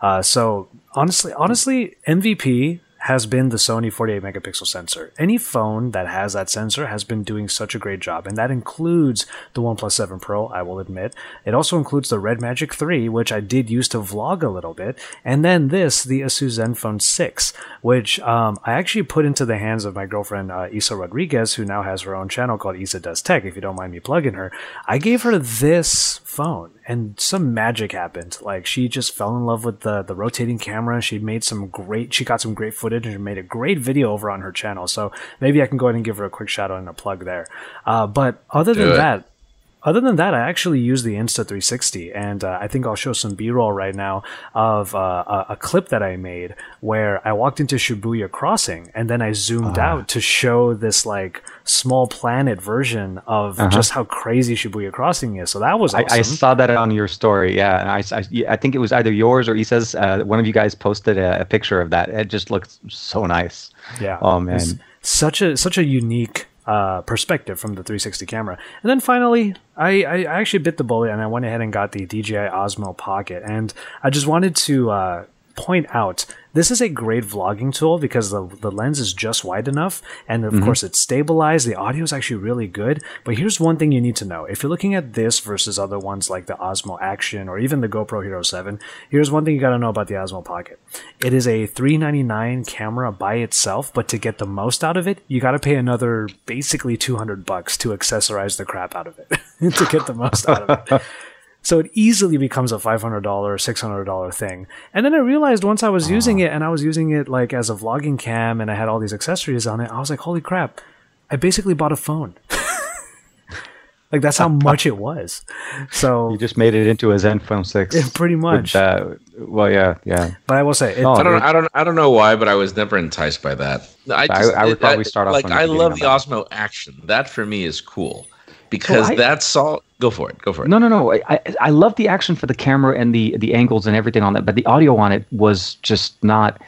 Uh, so honestly, honestly, MVP has been the Sony 48 megapixel sensor. Any phone that has that sensor has been doing such a great job, and that includes the OnePlus 7 Pro, I will admit. It also includes the Red Magic 3, which I did use to vlog a little bit, and then this, the Asus Zenfone 6, which um, I actually put into the hands of my girlfriend uh, Isa Rodriguez, who now has her own channel called Isa Does Tech, if you don't mind me plugging her. I gave her this phone and some magic happened. Like she just fell in love with the the rotating camera. She made some great. She got some great footage and made a great video over on her channel. So maybe I can go ahead and give her a quick shout out and a plug there. Uh, but other Do than it. that, other than that, I actually use the Insta360, and uh, I think I'll show some B-roll right now of uh, a, a, clip that I made where I walked into Shibuya Crossing, and then I zoomed uh. out to show this like small planet version of uh-huh. just how crazy Shibuya Crossing is. So that was awesome. I, I saw that on your story. Yeah, I, I, I, think it was either yours or Isa's. Uh, one of you guys posted a, a, picture of that. It just looked so nice. Yeah. Oh man. It's such a such a unique uh, perspective from the 360 camera. And then finally, I, I, actually bit the bullet and I went ahead and got the DJI Osmo Pocket. And I just wanted to uh, point out this is a great vlogging tool because the, the lens is just wide enough and of mm-hmm. course it's stabilized. The audio is actually really good. But here's one thing you need to know. If you're looking at this versus other ones like the osmo action or even the gopro hero 7 here's one thing you got to know about the osmo pocket. It is a 399 camera by itself but to get the most out of it you got to pay another basically 200 bucks to accessorize the crap out of it to get the most out of it So it easily becomes a $500, $600 thing. And then I realized once I was ah. using it and I was using it like as a vlogging cam and I had all these accessories on it, I was like, holy crap, I basically bought a phone. like that's how much it was. So you just made it into a Zenfone 6. Yeah, pretty much. With, well, yeah, yeah. But I will say, it, oh, I don't, I don't, I don't know why, but I was never enticed by that. I, just, I, I would probably start off like I love the Osmo Action. That for me is cool because so I, that's all. Go for it. Go for it. No, no, no. I, I love the action for the camera and the the angles and everything on that, but the audio on it was just not.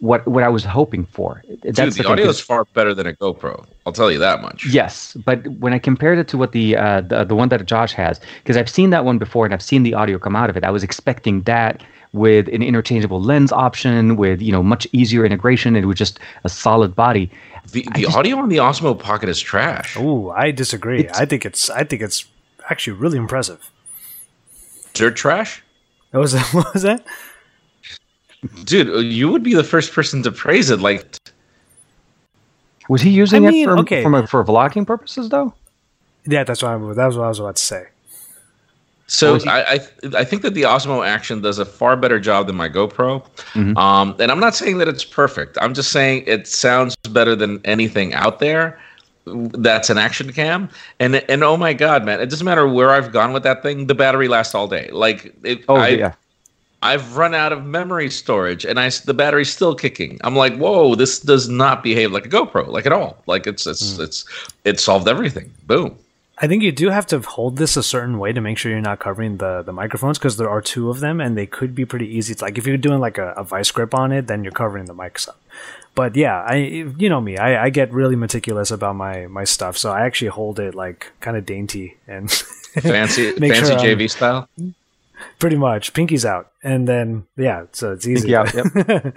what what I was hoping for. That's Dude, the, the audio is far better than a GoPro. I'll tell you that much. Yes, but when I compared it to what the uh, the, the one that Josh has, because I've seen that one before and I've seen the audio come out of it, I was expecting that with an interchangeable lens option, with you know much easier integration. It was just a solid body. The the just, audio on the Osmo Pocket is trash. Oh, I disagree. I think it's I think it's actually really impressive. Dirt trash. What was that? What was that? Dude, uh, you would be the first person to praise it. Like, was he using I mean, it for, okay. a, for vlogging purposes, though? Yeah, that's what I, that was what I was about to say. So I, I, I think that the Osmo Action does a far better job than my GoPro, mm-hmm. um, and I'm not saying that it's perfect. I'm just saying it sounds better than anything out there. That's an action cam, and and oh my god, man! It doesn't matter where I've gone with that thing. The battery lasts all day. Like, it, oh I, yeah, I've run out of memory storage and I the battery's still kicking. I'm like, whoa, this does not behave like a GoPro, like at all. Like it's it's mm. it's it solved everything. Boom. I think you do have to hold this a certain way to make sure you're not covering the, the microphones because there are two of them and they could be pretty easy. It's like if you're doing like a, a vice grip on it, then you're covering the mics up. But yeah, I you know me, I, I get really meticulous about my my stuff, so I actually hold it like kind of dainty and fancy fancy sure JV style pretty much pinky's out and then yeah so it's easy yep.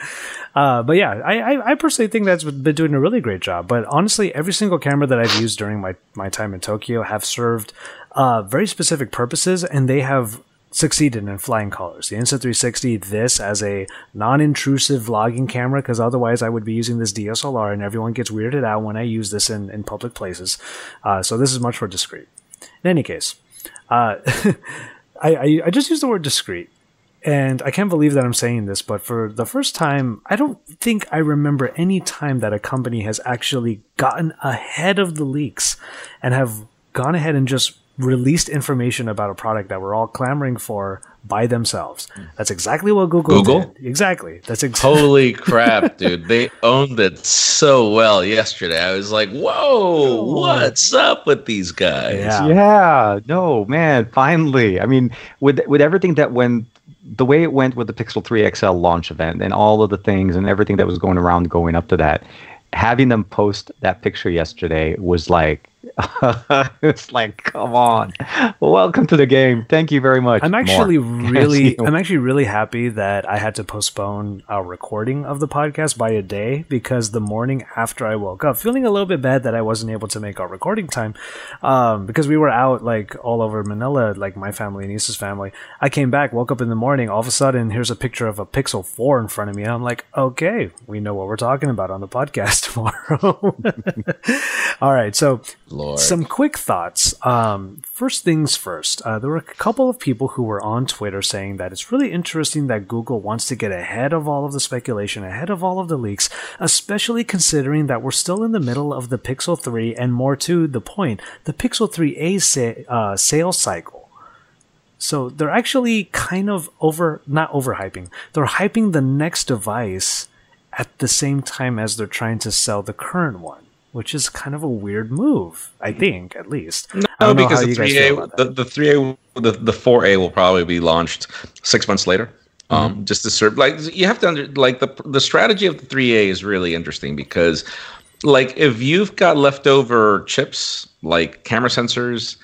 uh, but yeah I, I, I personally think that's been doing a really great job but honestly every single camera that i've used during my, my time in tokyo have served uh, very specific purposes and they have succeeded in flying colors. The Insta360, this as a non-intrusive vlogging camera, because otherwise I would be using this DSLR, and everyone gets weirded out when I use this in, in public places. Uh, so this is much more discreet. In any case, uh, I, I, I just use the word discreet. And I can't believe that I'm saying this, but for the first time, I don't think I remember any time that a company has actually gotten ahead of the leaks and have gone ahead and just released information about a product that we're all clamoring for by themselves. That's exactly what Google, Google? did. Exactly. That's exactly. Holy crap, dude! They owned it so well yesterday. I was like, "Whoa, what's up with these guys?" Yeah. yeah. No, man. Finally, I mean, with with everything that went the way it went with the Pixel 3 XL launch event and all of the things and everything that was going around going up to that, having them post that picture yesterday was like it's like, come on, welcome to the game. Thank you very much. I'm actually More. really, I'm actually really happy that I had to postpone our recording of the podcast by a day because the morning after I woke up, feeling a little bit bad that I wasn't able to make our recording time, um, because we were out like all over Manila, like my family and Isa's family. I came back, woke up in the morning, all of a sudden, here's a picture of a Pixel 4 in front of me. I'm like, okay, we know what we're talking about on the podcast tomorrow. all right, so. Lord. Some quick thoughts. Um, first things first, uh, there were a couple of people who were on Twitter saying that it's really interesting that Google wants to get ahead of all of the speculation, ahead of all of the leaks, especially considering that we're still in the middle of the Pixel 3 and more to the point, the Pixel 3a sa- uh, sales cycle. So they're actually kind of over, not overhyping, they're hyping the next device at the same time as they're trying to sell the current one which is kind of a weird move, I think, at least. No, because the three A, the, three A, the the four A will probably be launched six months later. Mm-hmm. Um, just to serve, like you have to under, like the the strategy of the three A is really interesting because, like, if you've got leftover chips like camera sensors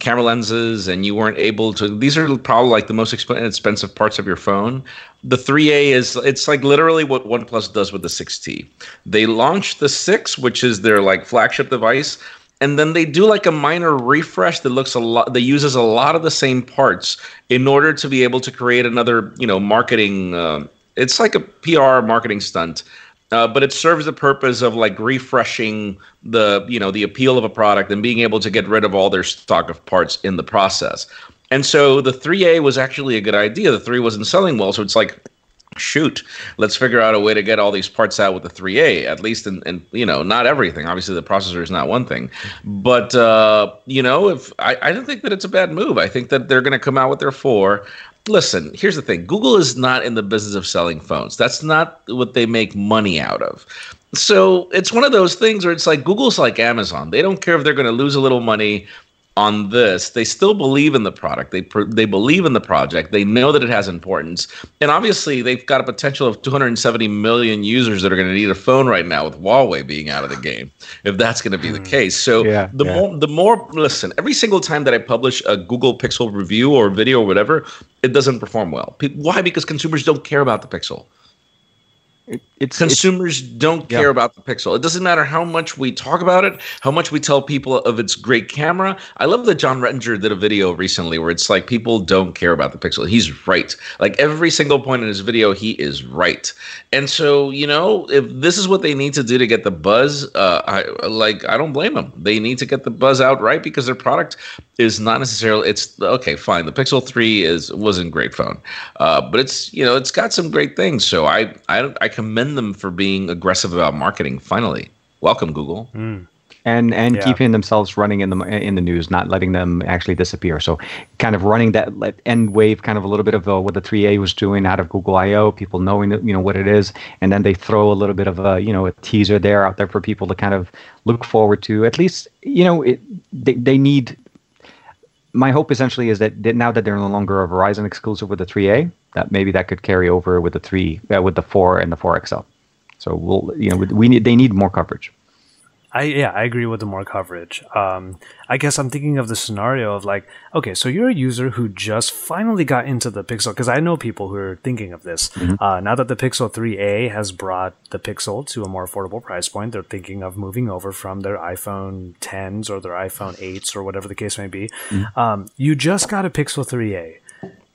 camera lenses and you weren't able to these are probably like the most expensive parts of your phone. The 3a is it's like literally what oneplus does with the 6t they launch the 6 which is their like flagship device and then they do like a minor refresh that looks a lot that uses a lot of the same parts in order to be able to create another you know marketing uh, it's like a pr marketing stunt uh, but it serves the purpose of like refreshing the you know the appeal of a product and being able to get rid of all their stock of parts in the process. And so the 3A was actually a good idea. The 3 wasn't selling well, so it's like shoot let's figure out a way to get all these parts out with the 3a at least and and you know not everything obviously the processor is not one thing but uh you know if i i don't think that it's a bad move i think that they're going to come out with their 4 listen, here's the thing Google is not in the business of selling phones. That's not what they make money out of. So it's one of those things where it's like Google's like Amazon. They don't care if they're going to lose a little money on this, they still believe in the product. They they believe in the project. They know that it has importance, and obviously they've got a potential of 270 million users that are going to need a phone right now with Huawei being out of the game. If that's going to be the hmm. case, so yeah, the yeah. more the more listen. Every single time that I publish a Google Pixel review or video or whatever, it doesn't perform well. Why? Because consumers don't care about the Pixel. It, it's consumers it's, don't care yeah. about the pixel. It doesn't matter how much we talk about it, how much we tell people of its great camera. I love that Jon Rettinger did a video recently where it's like people don't care about the pixel. He's right. Like every single point in his video, he is right. And so, you know, if this is what they need to do to get the buzz, uh, I like I don't blame them. They need to get the buzz out right because their product is not necessarily. It's okay, fine. The Pixel Three is wasn't great phone, uh, but it's you know it's got some great things. So I I I commend them for being aggressive about marketing. Finally, welcome Google. Mm. And and yeah. keeping themselves running in the in the news, not letting them actually disappear. So, kind of running that end wave, kind of a little bit of uh, what the 3A was doing out of Google I/O. People knowing that, you know what it is, and then they throw a little bit of a you know a teaser there out there for people to kind of look forward to. At least you know it, they they need my hope essentially is that, now that they're no longer a Verizon exclusive with the 3A, that maybe that could carry over with the three, uh, with the four and the 4XL. So we'll, you know, we need they need more coverage. I yeah, I agree with the more coverage. Um, I guess I'm thinking of the scenario of like, okay, so you're a user who just finally got into the Pixel because I know people who are thinking of this. Mm-hmm. Uh, now that the Pixel 3a has brought the Pixel to a more affordable price point, they're thinking of moving over from their iPhone 10s or their iPhone 8s or whatever the case may be. Mm-hmm. Um, you just got a Pixel 3a.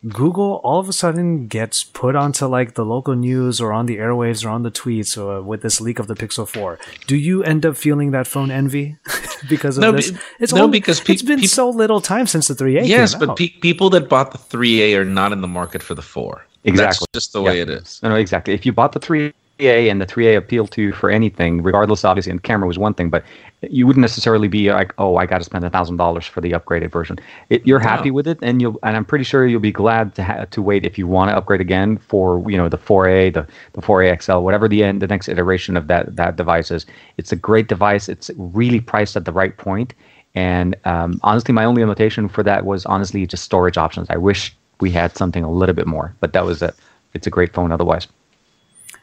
Google all of a sudden gets put onto like the local news or on the airwaves or on the tweets or with this leak of the Pixel 4. Do you end up feeling that phone envy because of no, this? It's no, because pe- it's been pe- so little time since the 3A. Yes, but pe- people that bought the 3A are not in the market for the 4. Exactly. That's just the yeah. way it is. No, no, exactly. If you bought the 3 3A and the 3A appealed to you for anything, regardless, obviously, and camera was one thing, but you wouldn't necessarily be like, oh, I got to spend a thousand dollars for the upgraded version. It, you're happy with it, and you'll, and I'm pretty sure you'll be glad to ha- to wait if you want to upgrade again for you know the 4A, the the 4A XL, whatever the end, the next iteration of that that device is. It's a great device. It's really priced at the right point. point, and um, honestly, my only limitation for that was honestly just storage options. I wish we had something a little bit more, but that was it. It's a great phone otherwise.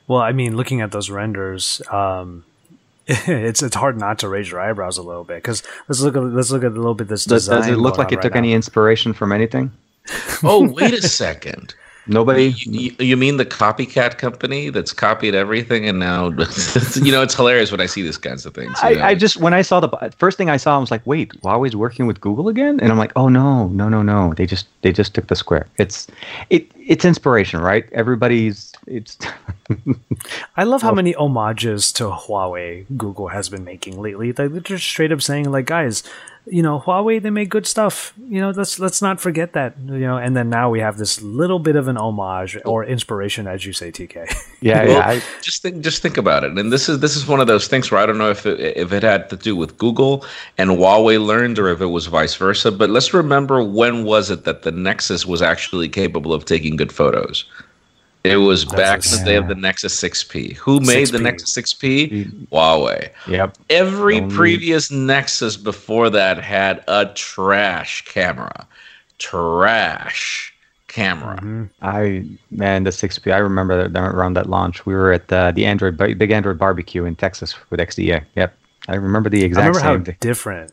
Well, I mean, looking at those renders, um, it's it's hard not to raise your eyebrows a little bit because let's look at let's look at a little bit this does, design. Does it look like it right took now. any inspiration from anything? oh, wait a second. Nobody. You, you, mean the copycat company that's copied everything and now, you know, it's hilarious when I see these kinds of things. I, I, just when I saw the first thing I saw, I was like, wait, Huawei's working with Google again, and I'm like, oh no, no, no, no, they just they just took the square. It's it it's inspiration, right? Everybody's it's. I love how oh. many homages to Huawei Google has been making lately. They're just straight up saying like, guys, you know, Huawei they make good stuff. You know, let's let's not forget that. You know, and then now we have this little bit of an homage or inspiration, as you say, TK. Yeah, well, yeah. I, just think just think about it. And this is this is one of those things where I don't know if it, if it had to do with Google and Huawei learned or if it was vice versa. But let's remember when was it that the Nexus was actually capable of taking good photos? It was That's back in the day of the Nexus 6P. Who made 6P. the Nexus 6P? Huawei. Yep. Every Only. previous Nexus before that had a trash camera. Trash camera. Mm-hmm. I man, the 6P. I remember that around that launch, we were at the, the Android big Android barbecue in Texas with XDA. Yep. I remember the exact. I remember how thing. different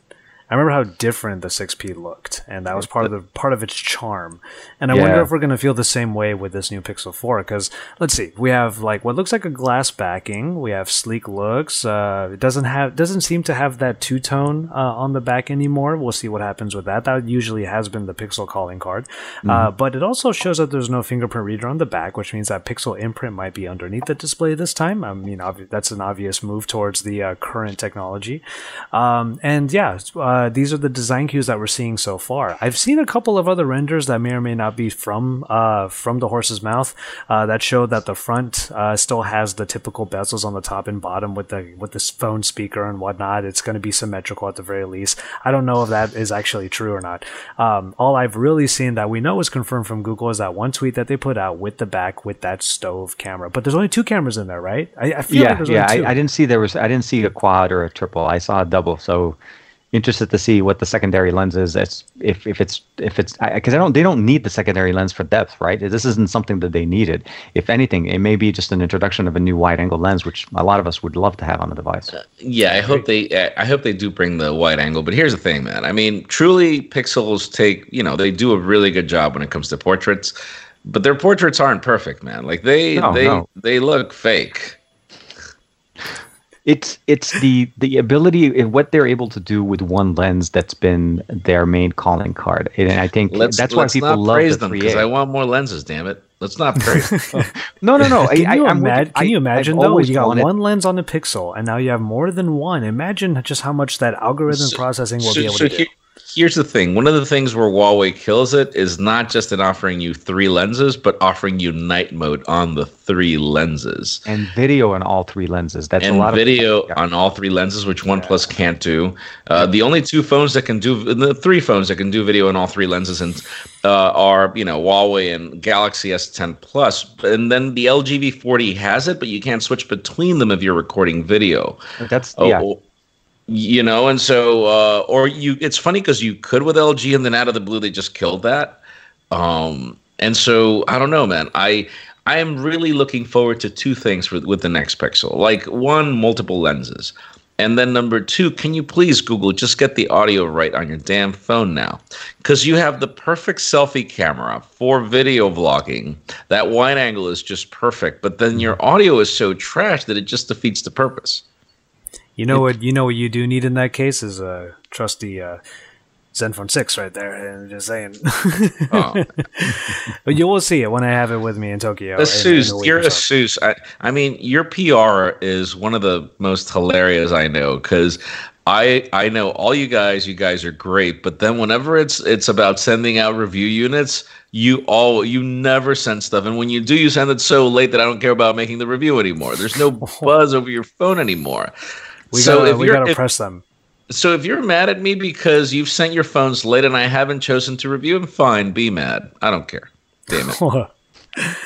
I remember how different the 6P looked, and that was part of the part of its charm. And I yeah. wonder if we're going to feel the same way with this new Pixel 4. Because let's see, we have like what looks like a glass backing. We have sleek looks. Uh, it doesn't have doesn't seem to have that two tone uh, on the back anymore. We'll see what happens with that. That usually has been the Pixel calling card. Mm-hmm. Uh, but it also shows that there's no fingerprint reader on the back, which means that Pixel imprint might be underneath the display this time. I mean, obvi- that's an obvious move towards the uh, current technology. Um, and yeah, uh, these are the design cues that we're seeing so far. I've seen a couple of other renders that may or may not be from uh, from the horse's mouth uh, that show that the front uh, still has the typical bezels on the top and bottom with the with this phone speaker and whatnot. It's going to be symmetrical at the very least. I don't know if that is actually true or not. Um, all I've really seen that we know is confirmed from Google is that one tweet that they put out with the back with that stove camera. But there's only two cameras in there, right? I, I feel yeah, like yeah. I, I, didn't see there was I didn't see a quad or a triple. I saw a double. So interested to see what the secondary lens is. It's, if if it's if it's because I, I, don't they don't need the secondary lens for depth, right? This isn't something that they needed. If anything, it may be just an introduction of a new wide angle lens, which a lot of us would love to have on the device. Uh, yeah, I hope they I hope they do bring the wide angle. But here's the thing, man. I mean, truly, Pixels take you know they do a really good job when it comes to portraits, but their portraits aren't perfect, man. Like they no, they no. they look fake it's it's the the ability eh, what they're able to do with one lens that's been their main calling card, and I think let's, that's why people love praise the them because I want more lenses. Damn it. Let's not praise. no, no, no. can, I, you, I, imagine, can you imagine though? You got wanted... one lens on the Pixel, and now you have more than one. Imagine just how much that algorithm so, processing will so, be able so to do here's the thing one of the things where Huawei kills it is not just in offering you three lenses, but offering you night mode on the three lenses. And video on all three lenses. That's and a lot video of video on all three lenses, which OnePlus yeah. can't do. Uh, the only two phones that can do the three phones that can do video on all three lenses and uh, are you know Huawei and Galaxy S10 Plus, and then the LG V40 has it, but you can't switch between them if you're recording video. That's oh, yeah you know and so uh, or you it's funny because you could with lg and then out of the blue they just killed that. Um, and so i don't know man. I i am really looking forward to two things with, with the next pixel. Like one multiple lenses. And then number two can you please google just get the audio right on your damn phone now? Because you have the perfect selfie camera for video vlogging. That wide angle is just perfect but then your audio is so trash that it just defeats the purpose you know what? You know what you do need in that case is a trusty uh, Zenfone Six right there. And just saying. oh. but you will see it when I have it with me in Tokyo. Asus, in, you're Asus. I, I mean, your PR is one of the most hilarious I know because I I know all you guys. You guys are great, but then whenever it's it's about sending out review units, you all you never send stuff, and when you do, you send it so late that I don't care about making the review anymore. There's no buzz over your phone anymore. We so gotta, we gotta if, press them. So if you're mad at me because you've sent your phones late and I haven't chosen to review them, fine, be mad. I don't care. Damn it.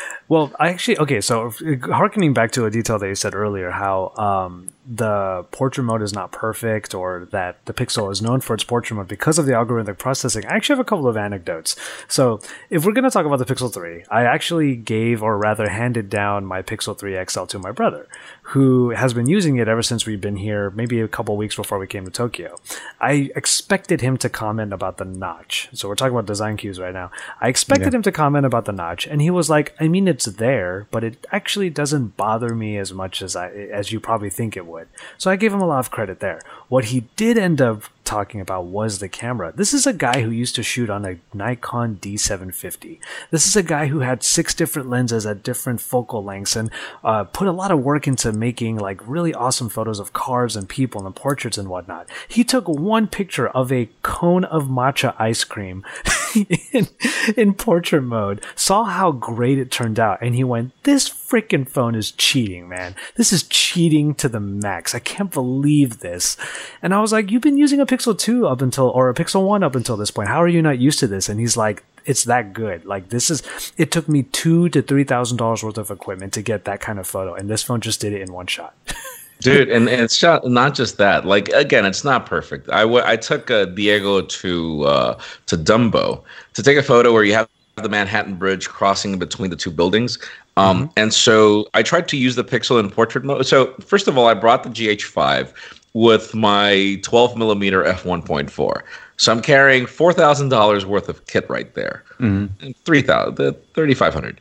well, I actually okay. So harkening back to a detail that you said earlier, how um, the portrait mode is not perfect or that the Pixel is known for its portrait mode because of the algorithmic processing, I actually have a couple of anecdotes. So, if we're going to talk about the Pixel 3, I actually gave or rather handed down my Pixel 3 XL to my brother, who has been using it ever since we've been here, maybe a couple weeks before we came to Tokyo. I expected him to comment about the notch. So, we're talking about design cues right now. I expected yeah. him to comment about the notch, and he was like, I mean, it's there, but it actually doesn't bother me as much as I as you probably think it would would. So I gave him a lot of credit there. What he did end up talking about was the camera. This is a guy who used to shoot on a Nikon D750. This is a guy who had six different lenses at different focal lengths and uh, put a lot of work into making like really awesome photos of cars and people and portraits and whatnot. He took one picture of a cone of matcha ice cream in, in portrait mode, saw how great it turned out, and he went, This freaking phone is cheating, man. This is cheating to the max. I can't believe this. And I was like, You've been using a Pixel 2 up until, or a Pixel 1 up until this point. How are you not used to this? And he's like, it's that good. Like this is, it took me two to three thousand dollars worth of equipment to get that kind of photo, and this phone just did it in one shot. dude and, and it's not, not just that like again it's not perfect. I, w- I took uh, diego to uh, to dumbo to take a photo where you have the manhattan bridge crossing between the two buildings. Um, mm-hmm. and so i tried to use the pixel in portrait mode. So first of all i brought the gh5 with my 12 millimeter f1.4 so i'm carrying $4000 worth of kit right there. Mm-hmm. 3000 3500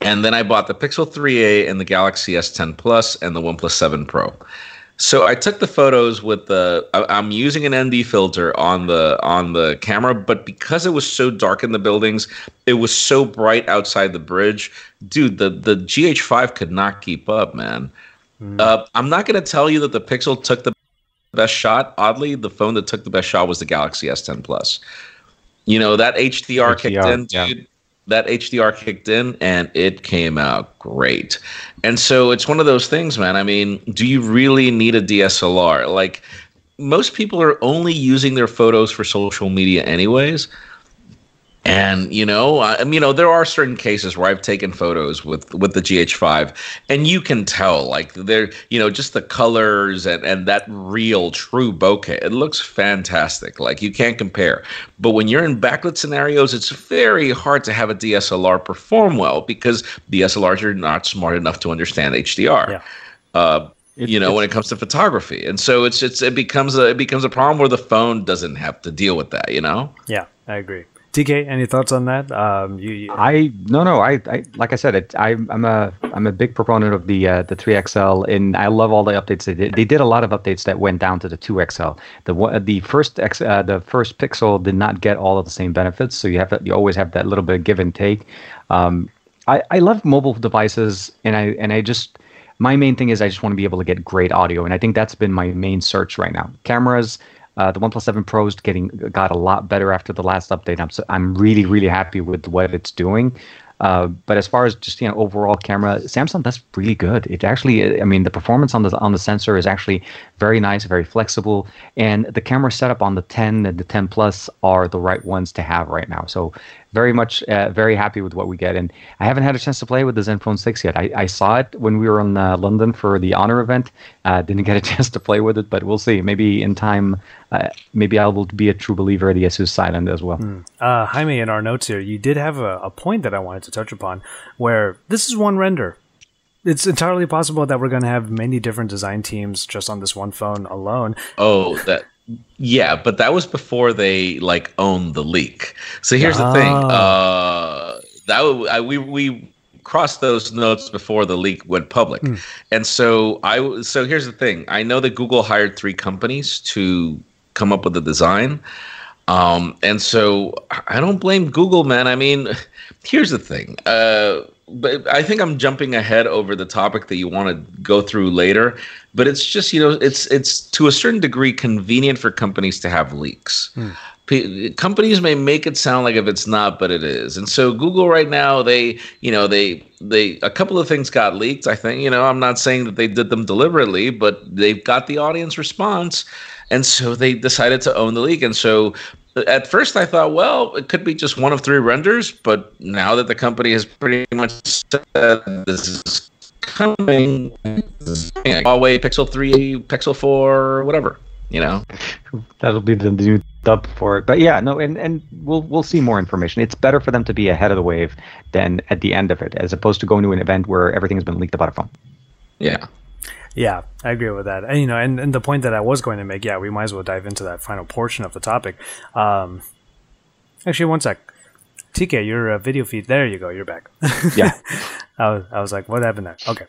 and then I bought the Pixel 3a and the Galaxy S10 Plus and the OnePlus 7 Pro. So I took the photos with the I'm using an ND filter on the on the camera, but because it was so dark in the buildings, it was so bright outside the bridge, dude. The the GH5 could not keep up, man. Mm. Uh, I'm not gonna tell you that the Pixel took the best shot. Oddly, the phone that took the best shot was the Galaxy S10 Plus. You know that HDR, HDR kicked in, yeah. That HDR kicked in and it came out great. And so it's one of those things, man. I mean, do you really need a DSLR? Like most people are only using their photos for social media anyways. And you know, I, you know, there are certain cases where I've taken photos with with the GH5, and you can tell, like they're, you know, just the colors and and that real true bokeh. It looks fantastic. Like you can't compare. But when you're in backlit scenarios, it's very hard to have a DSLR perform well because DSLRs are not smart enough to understand HDR. Yeah. Uh, it, you know, when it comes to photography, and so it's it's it becomes a it becomes a problem where the phone doesn't have to deal with that. You know. Yeah, I agree. TK, any thoughts on that? Um, you, you, I no no I, I like I said it, I I'm a I'm a big proponent of the uh, the 3XL and I love all the updates they did. They did a lot of updates that went down to the 2XL. The the first X uh, the first Pixel did not get all of the same benefits, so you have to, you always have that little bit of give and take. Um, I I love mobile devices and I and I just my main thing is I just want to be able to get great audio and I think that's been my main search right now. Cameras uh, the OnePlus 7 Pro is getting got a lot better after the last update. I'm so, I'm really really happy with what it's doing. Uh, but as far as just you know overall camera, Samsung that's really good. It actually, I mean, the performance on the on the sensor is actually very nice, very flexible, and the camera setup on the 10 and the 10 Plus are the right ones to have right now. So very much uh, very happy with what we get. And I haven't had a chance to play with the Zenfone 6 yet. I, I saw it when we were in uh, London for the Honor event. Uh, didn't get a chance to play with it, but we'll see. Maybe in time, uh, maybe I will be a true believer of the Asus Silent as well. Mm. Jaime, in our notes here, you did have a, a point that I wanted to touch upon where this is one render it's entirely possible that we're going to have many different design teams just on this one phone alone. Oh, that yeah, but that was before they like owned the leak. So here's oh. the thing. Ah. Uh, that I, we we crossed those notes before the leak went public, mm. and so I so here's the thing. I know that Google hired three companies to come up with the design. Um, and so I don't blame Google, man. I mean, here's the thing. Uh, but I think I'm jumping ahead over the topic that you want to go through later. But it's just you know it's it's to a certain degree convenient for companies to have leaks. Hmm. P- companies may make it sound like if it's not, but it is. And so Google right now they you know they they a couple of things got leaked. I think you know I'm not saying that they did them deliberately, but they've got the audience response. And so they decided to own the leak. And so at first I thought, well, it could be just one of three renders, but now that the company has pretty much said this is coming, Huawei Pixel 3, Pixel 4, whatever, you know. That'll be the new dub for it. But yeah, no, and, and we'll we'll see more information. It's better for them to be ahead of the wave than at the end of it, as opposed to going to an event where everything has been leaked about a phone. Yeah. Yeah, I agree with that. And you know, and, and the point that I was going to make, yeah, we might as well dive into that final portion of the topic. Um, actually, one sec. TK, your uh, video feed. There you go. You're back. Yeah. I was, I was like, what happened there? Okay.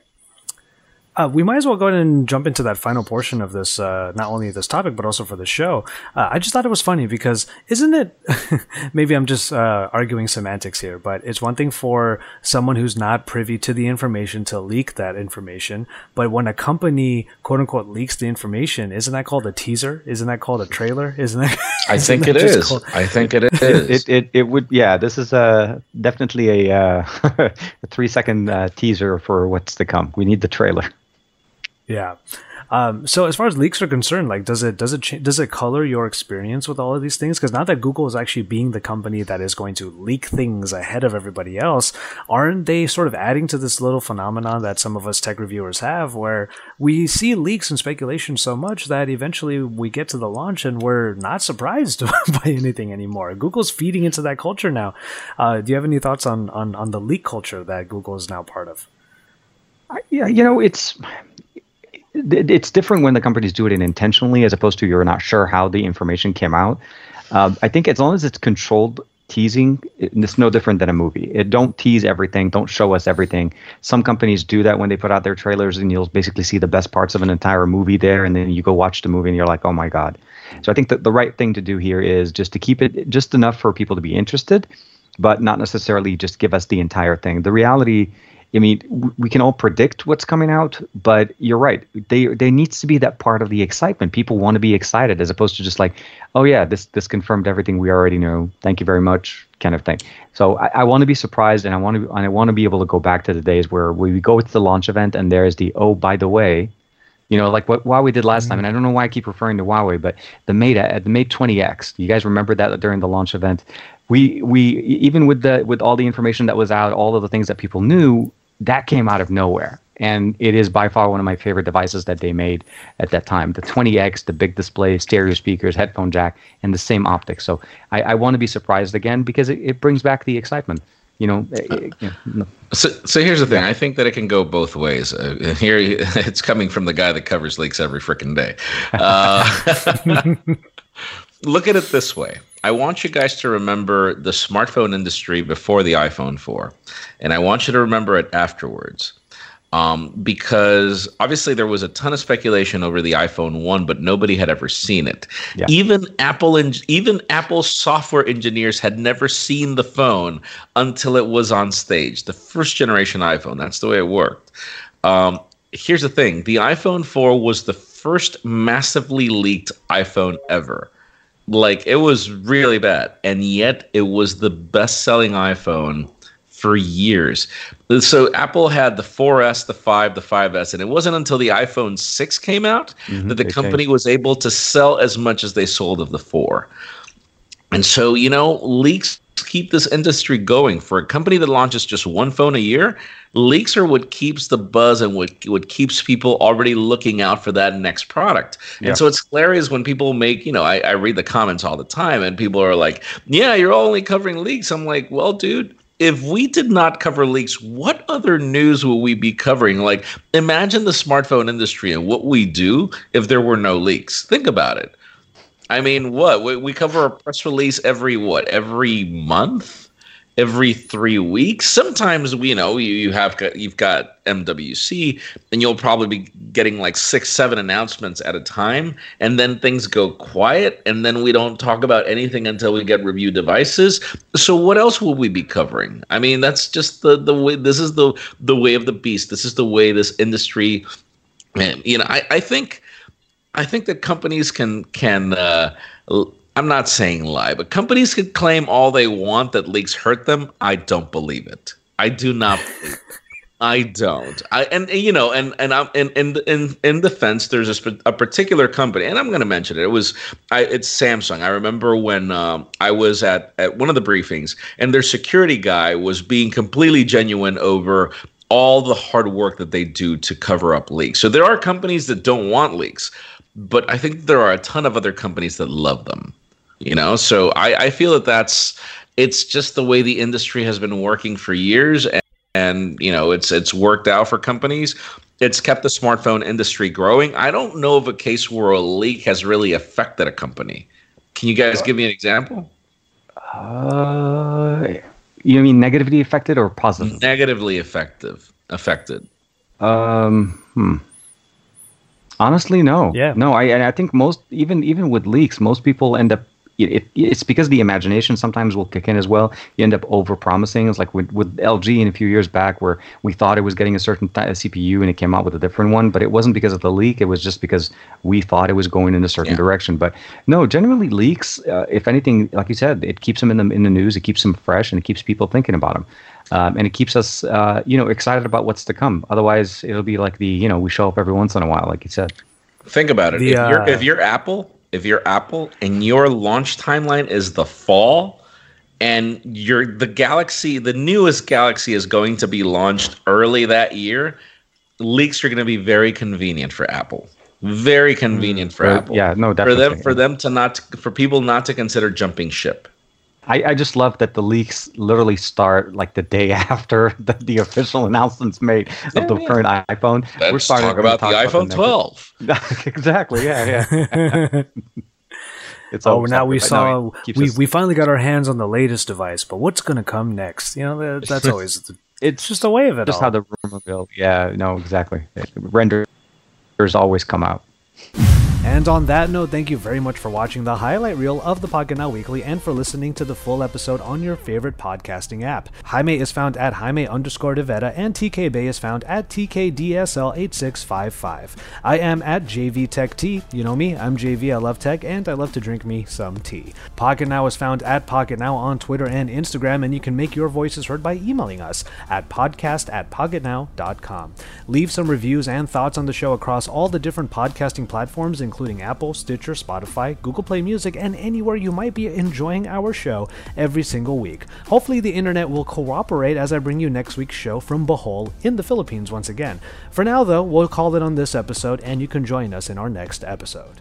Uh, we might as well go ahead and jump into that final portion of this, uh, not only this topic, but also for the show. Uh, I just thought it was funny because isn't it, maybe I'm just uh, arguing semantics here, but it's one thing for someone who's not privy to the information to leak that information. But when a company, quote unquote, leaks the information, isn't that called a teaser? Isn't that called a trailer? Isn't that? I think it is. Called- I think it is. it, it, it would, yeah, this is a, definitely a, uh, a three second uh, teaser for what's to come. We need the trailer. Yeah. Um, so as far as leaks are concerned, like does it does it cha- does it color your experience with all of these things? Because now that Google is actually being the company that is going to leak things ahead of everybody else, aren't they sort of adding to this little phenomenon that some of us tech reviewers have, where we see leaks and speculation so much that eventually we get to the launch and we're not surprised by anything anymore. Google's feeding into that culture now. Uh, do you have any thoughts on, on on the leak culture that Google is now part of? Yeah, you know, it's it's different when the companies do it intentionally as opposed to you're not sure how the information came out. Uh, I think as long as it's controlled teasing, it's no different than a movie. It don't tease everything, don't show us everything. Some companies do that when they put out their trailers, and you'll basically see the best parts of an entire movie there, and then you go watch the movie and you're like, oh my god. So I think that the right thing to do here is just to keep it just enough for people to be interested, but not necessarily just give us the entire thing. The reality I mean, we can all predict what's coming out, but you're right. They there needs to be that part of the excitement. People want to be excited as opposed to just like, oh yeah, this this confirmed everything we already know. Thank you very much, kind of thing. So I, I want to be surprised, and I want to and I want to be able to go back to the days where we go to the launch event and there's the oh by the way, You know, like what Huawei did last mm-hmm. time, and I don't know why I keep referring to Huawei, but the Mate, uh, the Mate 20X. You guys remember that during the launch event? We we even with the with all the information that was out, all of the things that people knew, that came out of nowhere and it is by far one of my favorite devices that they made at that time. The 20X, the big display, stereo speakers, headphone jack, and the same optics. So I, I want to be surprised again because it, it brings back the excitement. You know, it, you know, So, so here's the thing. I think that it can go both ways. Uh, here, it's coming from the guy that covers leaks every freaking day. Uh, look at it this way. I want you guys to remember the smartphone industry before the iPhone 4, and I want you to remember it afterwards um, because obviously there was a ton of speculation over the iPhone one, but nobody had ever seen it. Yeah. Even Apple and even Apple software engineers had never seen the phone until it was on stage. The first generation iPhone. That's the way it worked. Um, here's the thing: the iPhone four was the first massively leaked iPhone ever. Like it was really bad, and yet it was the best-selling iPhone for years. So Apple had the 4S, the 5, the 5S, and it wasn't until the iPhone 6 came out mm-hmm, that the company was able to sell as much as they sold of the 4. And so, you know, leaks keep this industry going. For a company that launches just one phone a year, leaks are what keeps the buzz and what what keeps people already looking out for that next product. Yeah. And so it's hilarious when people make, you know, I, I read the comments all the time and people are like, Yeah, you're only covering leaks. I'm like, well, dude, if we did not cover leaks, what other news will we be covering? Like, imagine the smartphone industry and what we do if there were no leaks. Think about it. I mean, what we, we cover a press release every what every month? every three weeks. Sometimes we you know you, you have got, you've got MWC, and you'll probably be getting like six, seven announcements at a time, and then things go quiet, and then we don't talk about anything until we get review devices. So what else will we be covering? I mean, that's just the the way. This is the the way of the beast. This is the way this industry. You know, I I think. I think that companies can can uh, I'm not saying lie, but companies can claim all they want that leaks hurt them. I don't believe it. I do not. I don't. I and, and you know, and and I'm in in in in defense. There's a, a particular company, and I'm going to mention it. It was, I, it's Samsung. I remember when um, I was at at one of the briefings, and their security guy was being completely genuine over all the hard work that they do to cover up leaks. So there are companies that don't want leaks, but I think there are a ton of other companies that love them you know? So I, I feel that that's it's just the way the industry has been working for years and, and you know it's it's worked out for companies. It's kept the smartphone industry growing. I don't know of a case where a leak has really affected a company. Can you guys give me an example? Uh, you mean negatively affected or positive negatively effective affected. Um hmm honestly no yeah no i i think most even even with leaks most people end up it, it's because the imagination sometimes will kick in as well. You end up over promising. It's like with, with LG in a few years back, where we thought it was getting a certain th- CPU and it came out with a different one, but it wasn't because of the leak. It was just because we thought it was going in a certain yeah. direction. But no, generally leaks, uh, if anything, like you said, it keeps them in the in the news. It keeps them fresh and it keeps people thinking about them. Um, and it keeps us, uh, you know, excited about what's to come. Otherwise, it'll be like the, you know, we show up every once in a while, like you said. Think about it. The, if, you're, uh, if you're Apple, if you're Apple and your launch timeline is the fall and your the Galaxy, the newest Galaxy is going to be launched early that year, leaks are going to be very convenient for Apple. Very convenient mm, for, for Apple. Yeah, no, definitely. For them, for them to not, for people not to consider jumping ship. I, I just love that the leaks literally start like the day after the, the official announcements made of the yeah. current iPhone. Let's We're starting to talk about talk the iPhone the 12. exactly. Yeah, yeah. it's oh, now we saw no, we, us... we finally got our hands on the latest device, but what's going to come next? You know, that's always the, it's just a way of it. Just all. how the rumor built. Yeah, no, exactly. Renders always come out. And on that note, thank you very much for watching the highlight reel of the Pocketnow Weekly and for listening to the full episode on your favorite podcasting app. Jaime is found at Jaime underscore Devetta and TK Bay is found at TKDSL8655. I am at JVTechT. You know me, I'm JV, I love tech, and I love to drink me some tea. Pocketnow is found at Pocketnow on Twitter and Instagram, and you can make your voices heard by emailing us at podcast at pocketnow.com. Leave some reviews and thoughts on the show across all the different podcasting platforms, including Apple, Stitcher, Spotify, Google Play Music, and anywhere you might be enjoying our show every single week. Hopefully, the internet will cooperate as I bring you next week's show from Bohol in the Philippines once again. For now, though, we'll call it on this episode, and you can join us in our next episode.